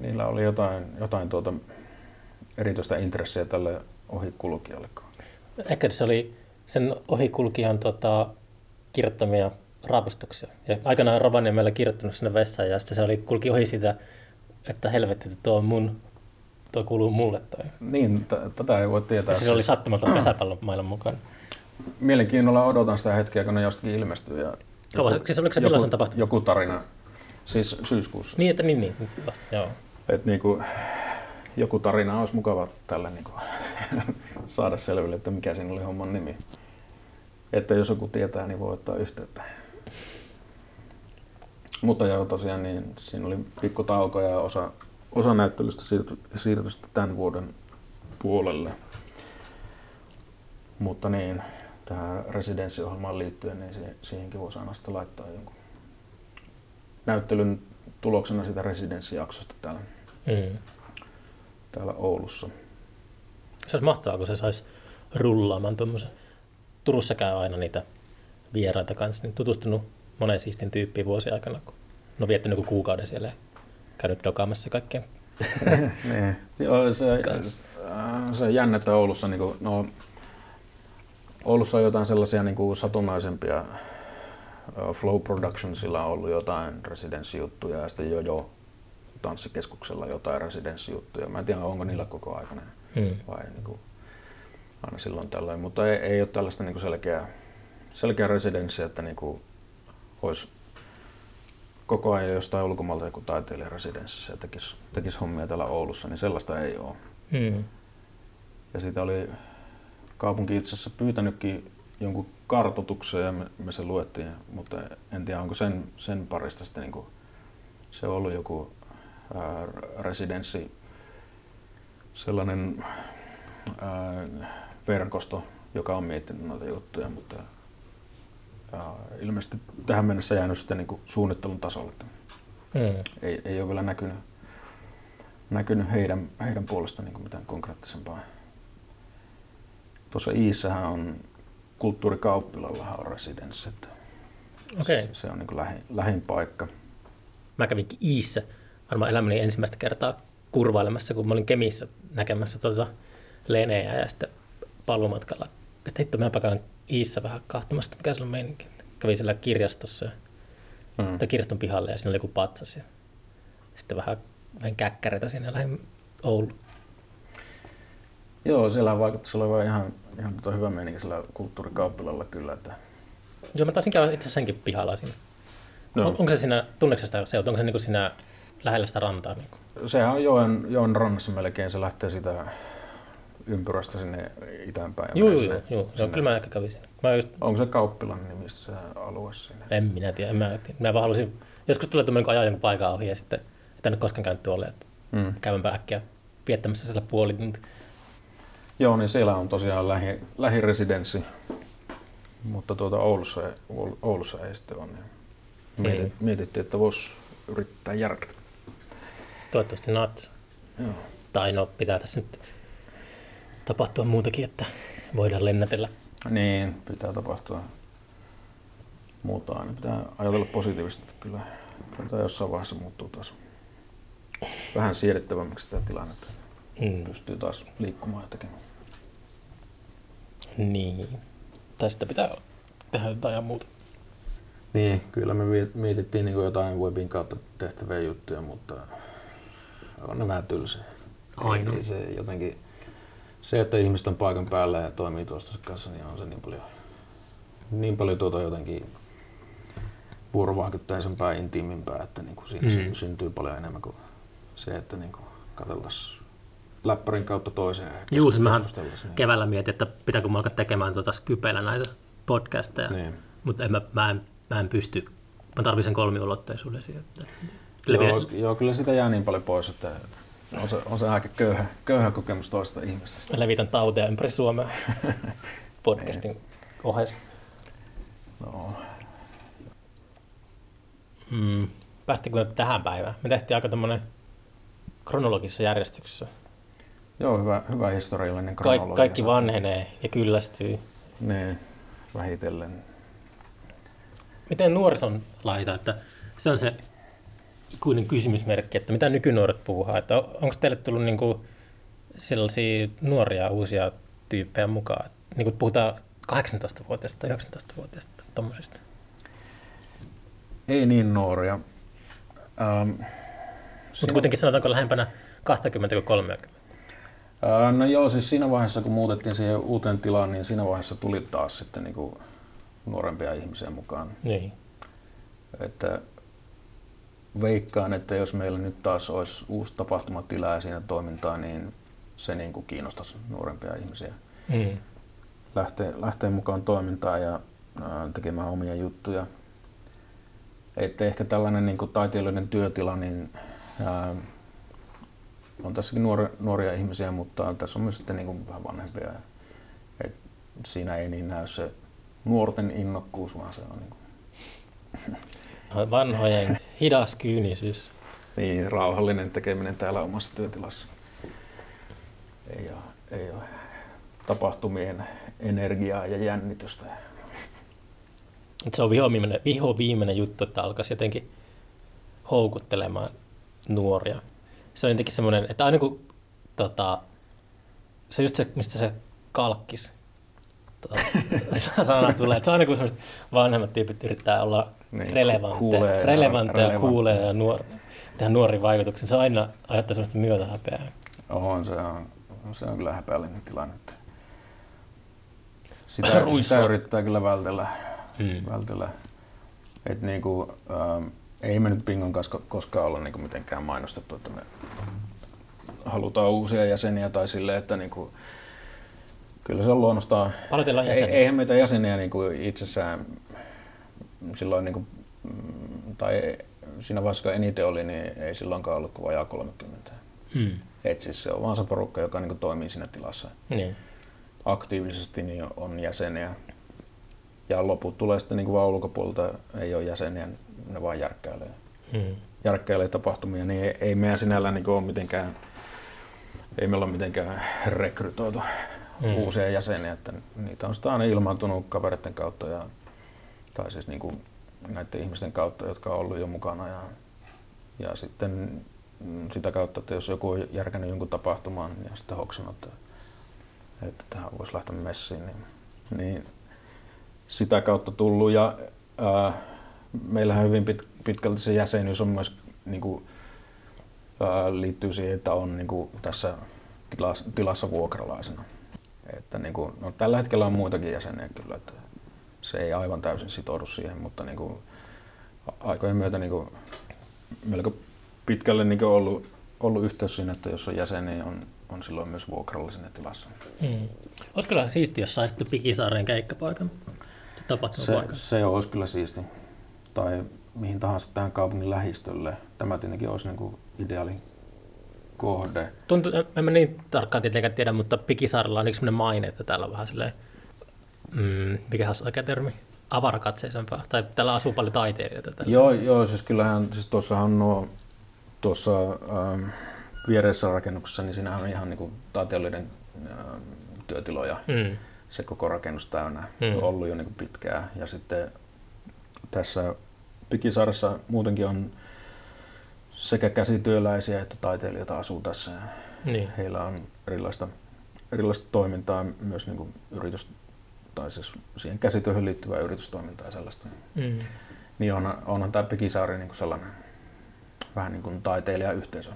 niillä oli jotain, jotain tuota erityistä intressiä tälle ohikulkijalle. Ehkä se oli sen ohikulkijan tota, kirjoittamia raapustuksia. Ja aikanaan Rovaniemellä kirjoittanut sinne vessaan ja sitten se oli, kulki ohi sitä, että helvetti, että tuo on mun, tuo kuuluu mulle. Tai. Niin, t- tätä ei voi tietää. Ja se oli sattumalta pesäpallomailan mukaan. Mielenkiinnolla odotan sitä hetkeä, kun ne jostakin ilmestyy. Ja Kauan se- siis oliko se milloin tapahtui? Joku tarina, siis syyskuussa. Niin, että niin, niin. Vasta, joo. Et niinku, joku tarina olisi mukava tällä niinku, saada selville, että mikä siinä oli homman nimi. Että jos joku tietää, niin voi ottaa yhteyttä. Mutta joo, tosiaan niin siinä oli pikku tauko ja osa, osa näyttelystä siirtyi, tämän vuoden puolelle. Mutta niin, tähän residenssiohjelmaan liittyen, niin siihen, siihenkin voisi aina sitten laittaa jonkun näyttelyn tuloksena sitä residenssijaksosta täällä, Mm. täällä Oulussa. Se olisi mahtavaa, kun se saisi rullaamaan tuommoisen. Turussa käy aina niitä vieraita kanssa, niin tutustunut moneen siistin tyyppiin vuosien aikana, kun ne on viettänyt joku kuukauden siellä ja käynyt dokaamassa kaikkea. niin. Joo, se, äh, se jännettä Oulussa, niin kuin, no, Oulussa on jotain sellaisia niin kuin satunnaisempia Flow Productionsilla on ollut jotain residenssijuttuja ja sitten jo jo tanssikeskuksella jotain residenssijuttuja. Mä en tiedä, onko niillä koko aikana Mm. vai niin kuin, aina silloin tällöin, mutta ei, ei ole tällaista niin kuin selkeää, selkeää residenssiä, että niin kuin olisi koko ajan jostain ulkomailta joku taiteilija residenssissä ja tekisi, tekisi hommia täällä Oulussa, niin sellaista ei ole. Mm. Ja siitä oli kaupunki itse asiassa pyytänytkin jonkun kartoituksen ja me, me se luettiin, mutta en tiedä onko sen, sen parista sitten niin kuin, se on ollut joku ää, residenssi, sellainen ää, verkosto, joka on miettinyt noita juttuja, mutta ää, ilmeisesti tähän mennessä jäänyt sitten niin kuin suunnittelun tasolle. että Mm. Ei, ei ole vielä näkynyt, näkynyt heidän, heidän puolestaan niin mitään konkreettisempaa. Tuossa Iissähän on kulttuurikauppilallahan on residenssi, Okei. se, se on niin kuin lähin, lähin paikka. Mä kävin Iissä varmaan elämäni ensimmäistä kertaa kurvailemassa, kun mä olin Kemissä näkemässä tuota Leneä ja sitten paluumatkalla. Että hitto, mä käyn Iissä vähän kahtamasta, mikä siellä on meininki. Kävin siellä kirjastossa, ja, Mm. tai kirjaston pihalle ja siinä oli joku patsas. Ja sitten vähän, vähän käkkäreitä siinä lähin Oulu. Joo, siellä vaikuttaisi olevan ihan, ihan tota hyvä meininki sillä kulttuurikauppilalla kyllä. Että, Joo, mä taisin käydä itse senkin pihalla siinä. No. On, onko se siinä, tunneeko sitä seut? Onko se niin siinä lähellä sitä rantaa. Niin kuin. Sehän on joen, joen rannassa melkein, se lähtee sitä ympyrästä sinne itäänpäin. Joo, joo, joo. sinne- joo. sinne. kyllä mä ehkä kävisin. Mä just, Onko se Kauppilan nimistä se alue siinä? en minä tiedä, en mä, tiedä. mä vaan halusin, joskus tulee tämmöinen, kun ajaa jonkun paikan ohi ja sitten, että en ole koskaan käynyt tuolle, että Mm. käydäänpä äkkiä viettämässä siellä puoli tuntia. Joo, niin siellä on tosiaan lähi, lähiresidenssi, mutta tuota Oulussa, Oulussa ei sitten ole. Niin Ei. mietittiin, että voisi yrittää järkätä. Toivottavasti nats. Joo. Tai no, pitää tässä nyt tapahtua muutakin, että voidaan lennätellä. Niin, pitää tapahtua muuta aina. Pitää ajatella positiivisesti, että kyllä, kyllä tämä jossain vaiheessa muuttuu taas vähän siedettävämmäksi tämä tilanne, että Mm. pystyy taas liikkumaan ja tekemään. Niin. Tai sitten pitää tehdä jotain ihan muuta. Niin, kyllä me mietittiin niin jotain webin kautta tehtäviä juttuja, mutta on ne vähän tylsiä. Aina. Ei se jotenkin, se, että ihmiset on paikan päällä ja toimii toistensa kanssa, niin on se niin paljon, niin paljon tuota jotenkin vuorovaikutteisempää, intiimimpää, että niin kuin siinä Mm. mm. syntyy paljon enemmän kuin se, että niin kuin katseltaisiin läppärin kautta toiseen Juu, siis mähän. Niin. keväällä mietin, että pitääkö mä alkaa tekemään tuota Skypeillä näitä podcasteja, Niin. mutta en mä, mä, en, mä en pysty. Mä tarvitsen kolmiulotteisuuden siihen. Että Joo, joo, kyllä sitä jää niin paljon pois, että on se, on se aika köyhä, köyhä kokemus toista ihmisestä. levitän tauteja ympäri Suomea podcastin ohessa. No, Mm. Päästikö me tähän päivään? Me tehtiin aika tämmönen kronologisessa järjestyksessä. Joo, hyvä, hyvä historiallinen Kaik, kronologia. kaikki vanhenee ja kyllästyy. Niin, vähitellen. Miten nuorison laita, että se on se ikuinen kysymysmerkki, että mitä nykynuoret puuhaa, että onko teille tullut niinku sellaisia nuoria uusia tyyppejä mukaan, niin kuin puhutaan 18-vuotiaista tai 19-vuotiaista tommosista. Ei niin nuoria. Ähm, Mutta kuitenkin sanotaanko lähempänä 20 kuin 30. no joo, siis siinä vaiheessa kun muutettiin siihen uuteen tilaan, niin siinä vaiheessa tuli taas sitten niinku nuorempia ihmisiä mukaan. Niin. Että veikkaan, että jos meillä nyt taas olisi uusi tapahtumatila ja siinä toimintaa, niin se niin kuin kiinnostaisi nuorempia ihmisiä. Mm. Lähtee, lähtee mukaan toimintaan ja ää, tekemään omia juttuja. Että ehkä tällainen niin kuin taiteilijoiden työtila, niin ää, on tässäkin nuori, nuoria ihmisiä, mutta tässä on myös sitten niin kuin vähän vanhempia. Et siinä ei niin näy se nuorten innokkuus, vaan se on niin kuin Vanhojen hidas kyynisyys. Niin, rauhallinen tekeminen täällä omassa työtilassa. Ei ole, ei ole tapahtumien energiaa ja jännitystä. Se on viho viimeinen, viho viimeinen juttu, että alkaisi jotenkin houkuttelemaan nuoria. Se on jotenkin semmoinen, että aina kun tota, se on just se, mistä se kalkkis tota, sana tulee. Että se on aina kun semmoiset vanhemmat tyypit yrittää olla Niin, relevantteja, kuulee ja relevantteja, kuulee ja nuor, tehdä nuorin vaikutuksen. Se aina aiheuttaa semmoista myötähäpeää. On, se on, se on kyllä häpeällinen tilanne. Sitä, sitä yrittää kyllä vältellä. Mm. vältellä. Et niinku, ähm, ei me nyt Pingon kanssa ko- koskaan olla niinku mitenkään mainostettu, että me halutaan uusia jäseniä tai silleen, että niinku, kyllä se on luonnostaan Paljon jäseniä? eihän meitä jäseniä niin kuin itsessään silloin, niin kuin, mm, tai siinä vaiheessa kun eniten oli, niin ei silloinkaan ollut kuin vajaa 30. Mm. Et siis se on vaan se porukka, joka niin kuin toimii siinä tilassa Niin. aktiivisesti, niin on jäseniä. Ja loput tulee sitten niin kuin vaan ulkopuolelta, ei ole jäseniä, ne vaan järkkäilee. Mm. järkkäilee tapahtumia, niin ei, ei meidän sinällään niin ole mitenkään, ei meillä ole mitenkään rekrytoitu Mm. mm. uusia jäseniä, että niitä on sitä aina ilmaantunut kavereiden kautta ja, tai siis niin kuin näiden ihmisten kautta, jotka on ollut jo mukana ja, ja sitten sitä kautta, että jos joku on järkännyt jonkun tapahtumaan ja sitten hoksannut, että, että tähän voisi lähteä messiin, niin, niin sitä kautta tullut ja ää, meillähän hyvin pit, pitkälti se jäsenyys on myös niin kuin, ää, liittyy siihen, että on niin kuin, tässä tilassa, tilassa vuokralaisena. Että, niin kuin, no, tällä hetkellä on muitakin jäseniä kyllä, että se ei aivan täysin sitoudu siihen, mutta niin kuin, aikojen myötä niin kuin, melko pitkälle niin ollut, ollut yhteys siinä, että jos on jäsen, niin on, on silloin myös vuokralla sinne tilassa. Mm. Olisi kyllä siisti, jos saisitte Pikisaareen keikkapaikan. Se, se olisi kyllä siisti. Tai mihin tahansa tähän kaupungin lähistölle. Tämä tietenkin olisi niin kuin ideaali kohde. Tuntuu, en mä niin tarkkaan tietenkään tiedä, mutta Pikisaarella on yksi maine, että täällä on vähän silleen, mm, mikä olisi oikea termi, avarakatseisempaa. Tai täällä asuu paljon taiteilijoita. Täällä. Joo, joo, siis kyllähän, siis tuossahan on nuo, tuossa ähm, viereisessä rakennuksessa, niin siinähän on ihan niin kuin taiteilijoiden ähm, työtiloja. Mm. Se koko rakennus täynnä mm. on ollut jo niin kuin pitkään. Ja sitten tässä Pikisaaressa muutenkin on sekä käsityöläisiä että taiteilijoita asuu tässä. Niin. Heillä on erilaista, erilaista toimintaa, myös niin kuin yritys, tai siis siihen käsityöhön liittyvää yritystoimintaa ja sellaista. Mm. Niin onhan, onhan tämä Pikisaari niin kuin sellainen vähän niin kuin taiteilijayhteisö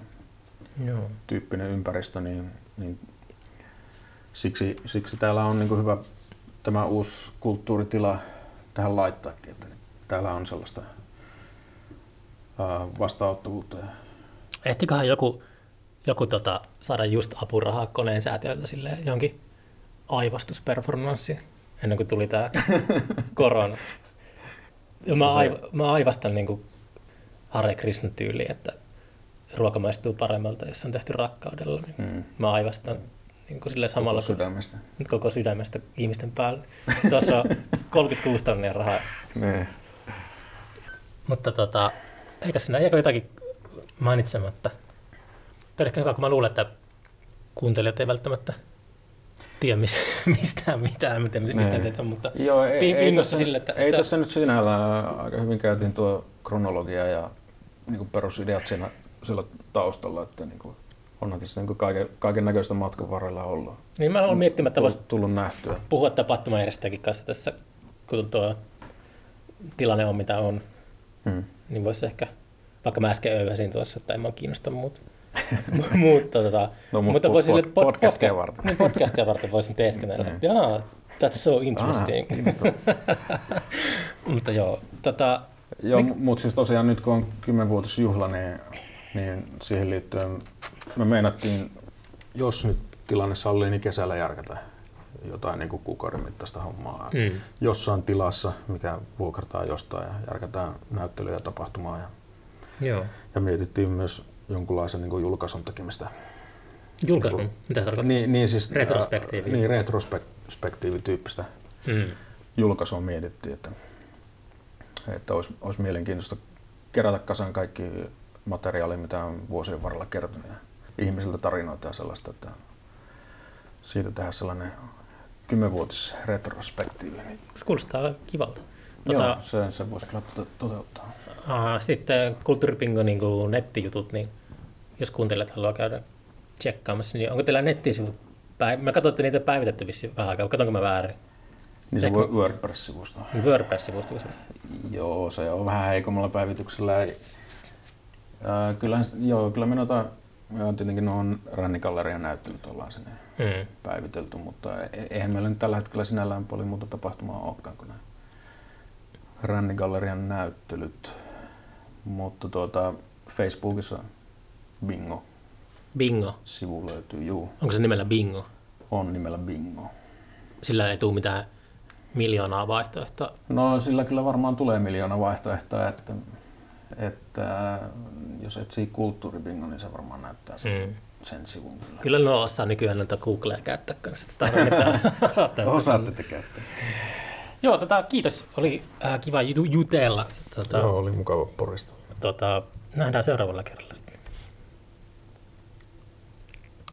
Joo. tyyppinen ympäristö, niin, niin siksi, siksi täällä on niin kuin hyvä tämä uusi kulttuuritila tähän laittaakin, että täällä on sellaista vastaanottavuutta. Ehtikohan joku, joku tota, saada just apurahaa koneen säätiöltä sille jonkin aivastusperformanssi ennen kuin tuli tämä korona. Ja mä, aiv- mä aivastan niin kuin Hare Krishna tyyli, että ruoka maistuu paremmalta, jos on tehty rakkaudella. Niin mm. Mä aivastan niin kuin samalla koko sydämestä. koko sydämestä ihmisten päälle. Tuossa on 36 tonnia rahaa. Ne. Mutta tota, eikä sinä jääkö jotakin mainitsematta? Tämä ehkä hyvä, kun mä luulen, että kuuntelijat ei välttämättä tiedä mistään mitään, miten, mistä niin. teitä, mutta Joo, ei, ei, tässä, sille, että, ei että... tässä nyt sinällään aika hyvin käytiin tuo kronologia ja niin kuin perusideat siinä, siellä taustalla, että niin kuin, onhan tässä niin kaiken, kaiken näköistä matkan varrella ollut. Niin mä olen miettimättä, että voisi tullut nähtyä. puhua tapahtumajärjestäjäkin kanssa tässä, kun tuo tilanne on mitä on. Hmm niin voisi ehkä, vaikka mä äsken öyhäsin tuossa, että en mä kiinnosta muut. muut tota, no, mutta po- voisin, pod- podcastia podcast, varten. Niin, podcastia varten voisin teeskennellä. Mm. Jaa, that's so interesting. Ah, mutta joo, tota, Joo, mik... mutta siis tosiaan nyt kun on kymmenvuotisjuhla, niin, niin siihen liittyen me meinattiin, jos nyt tilanne sallii, niin kesällä järkätä jotain niin kuin kuukauden mittaista hommaa mm. jossain tilassa, mikä vuokrataan jostain ja järkätään näyttelyä ja tapahtumaa. Ja, Joo. ja mietittiin myös jonkunlaisen niin kuin julkaisun tekemistä. Julkaisun? Niin kuin, Mitä tarkoittaa? Niin, niin siis, retrospektiivi. Ää, niin, retrospektiivityyppistä mm. julkaisua mietittiin, että, että olisi, olisi mielenkiintoista kerätä kasaan kaikki materiaali, mitä on vuosien varrella kertonut ja ihmisiltä tarinoita ja sellaista, että siitä tehdä sellainen kymmenvuotis retrospektiivi. Niin... Se kuulostaa kivalta. Tuota, Joo, se, se voisi kyllä toteuttaa. Aha, sitten kulttuuripingo niin nettijutut, niin jos kuuntelijat haluaa käydä tsekkaamassa, niin onko teillä nettisivut? Mä katsoin, että niitä on päivitetty vissiin vähän aikaa, katsonko mä väärin? Niin se Ehkä... WordPress-sivusto. WordPress-sivusto. Joo, se on vähän heikommalla päivityksellä. Äh, kyllähän, joo, kyllä me noita, tietenkin on Rännikallerian näyttelyt ollaan sinne mm. päivitelty, mutta e-, eihän meillä nyt tällä hetkellä sinällään paljon muuta tapahtumaa olekaan kuin nämä Rännigallerian näyttelyt. Mutta tuota, Facebookissa Bingo. Bingo? Sivu löytyy, juu. Onko se nimellä Bingo? On nimellä Bingo. Sillä ei tule mitään miljoonaa vaihtoehtoa? No sillä kyllä varmaan tulee miljoona vaihtoehtoa, että, että jos etsii kulttuuribingo, niin se varmaan näyttää sen. Mm sen sivun kyllä. Kyllä no osaa nykyään noita Googlea käyttää kanssa. Osaatte käyttää. Joo, tota, kiitos. Oli äh, kiva jutella. Tota, Joo, oli mukava porista. Tota, nähdään seuraavalla kerralla.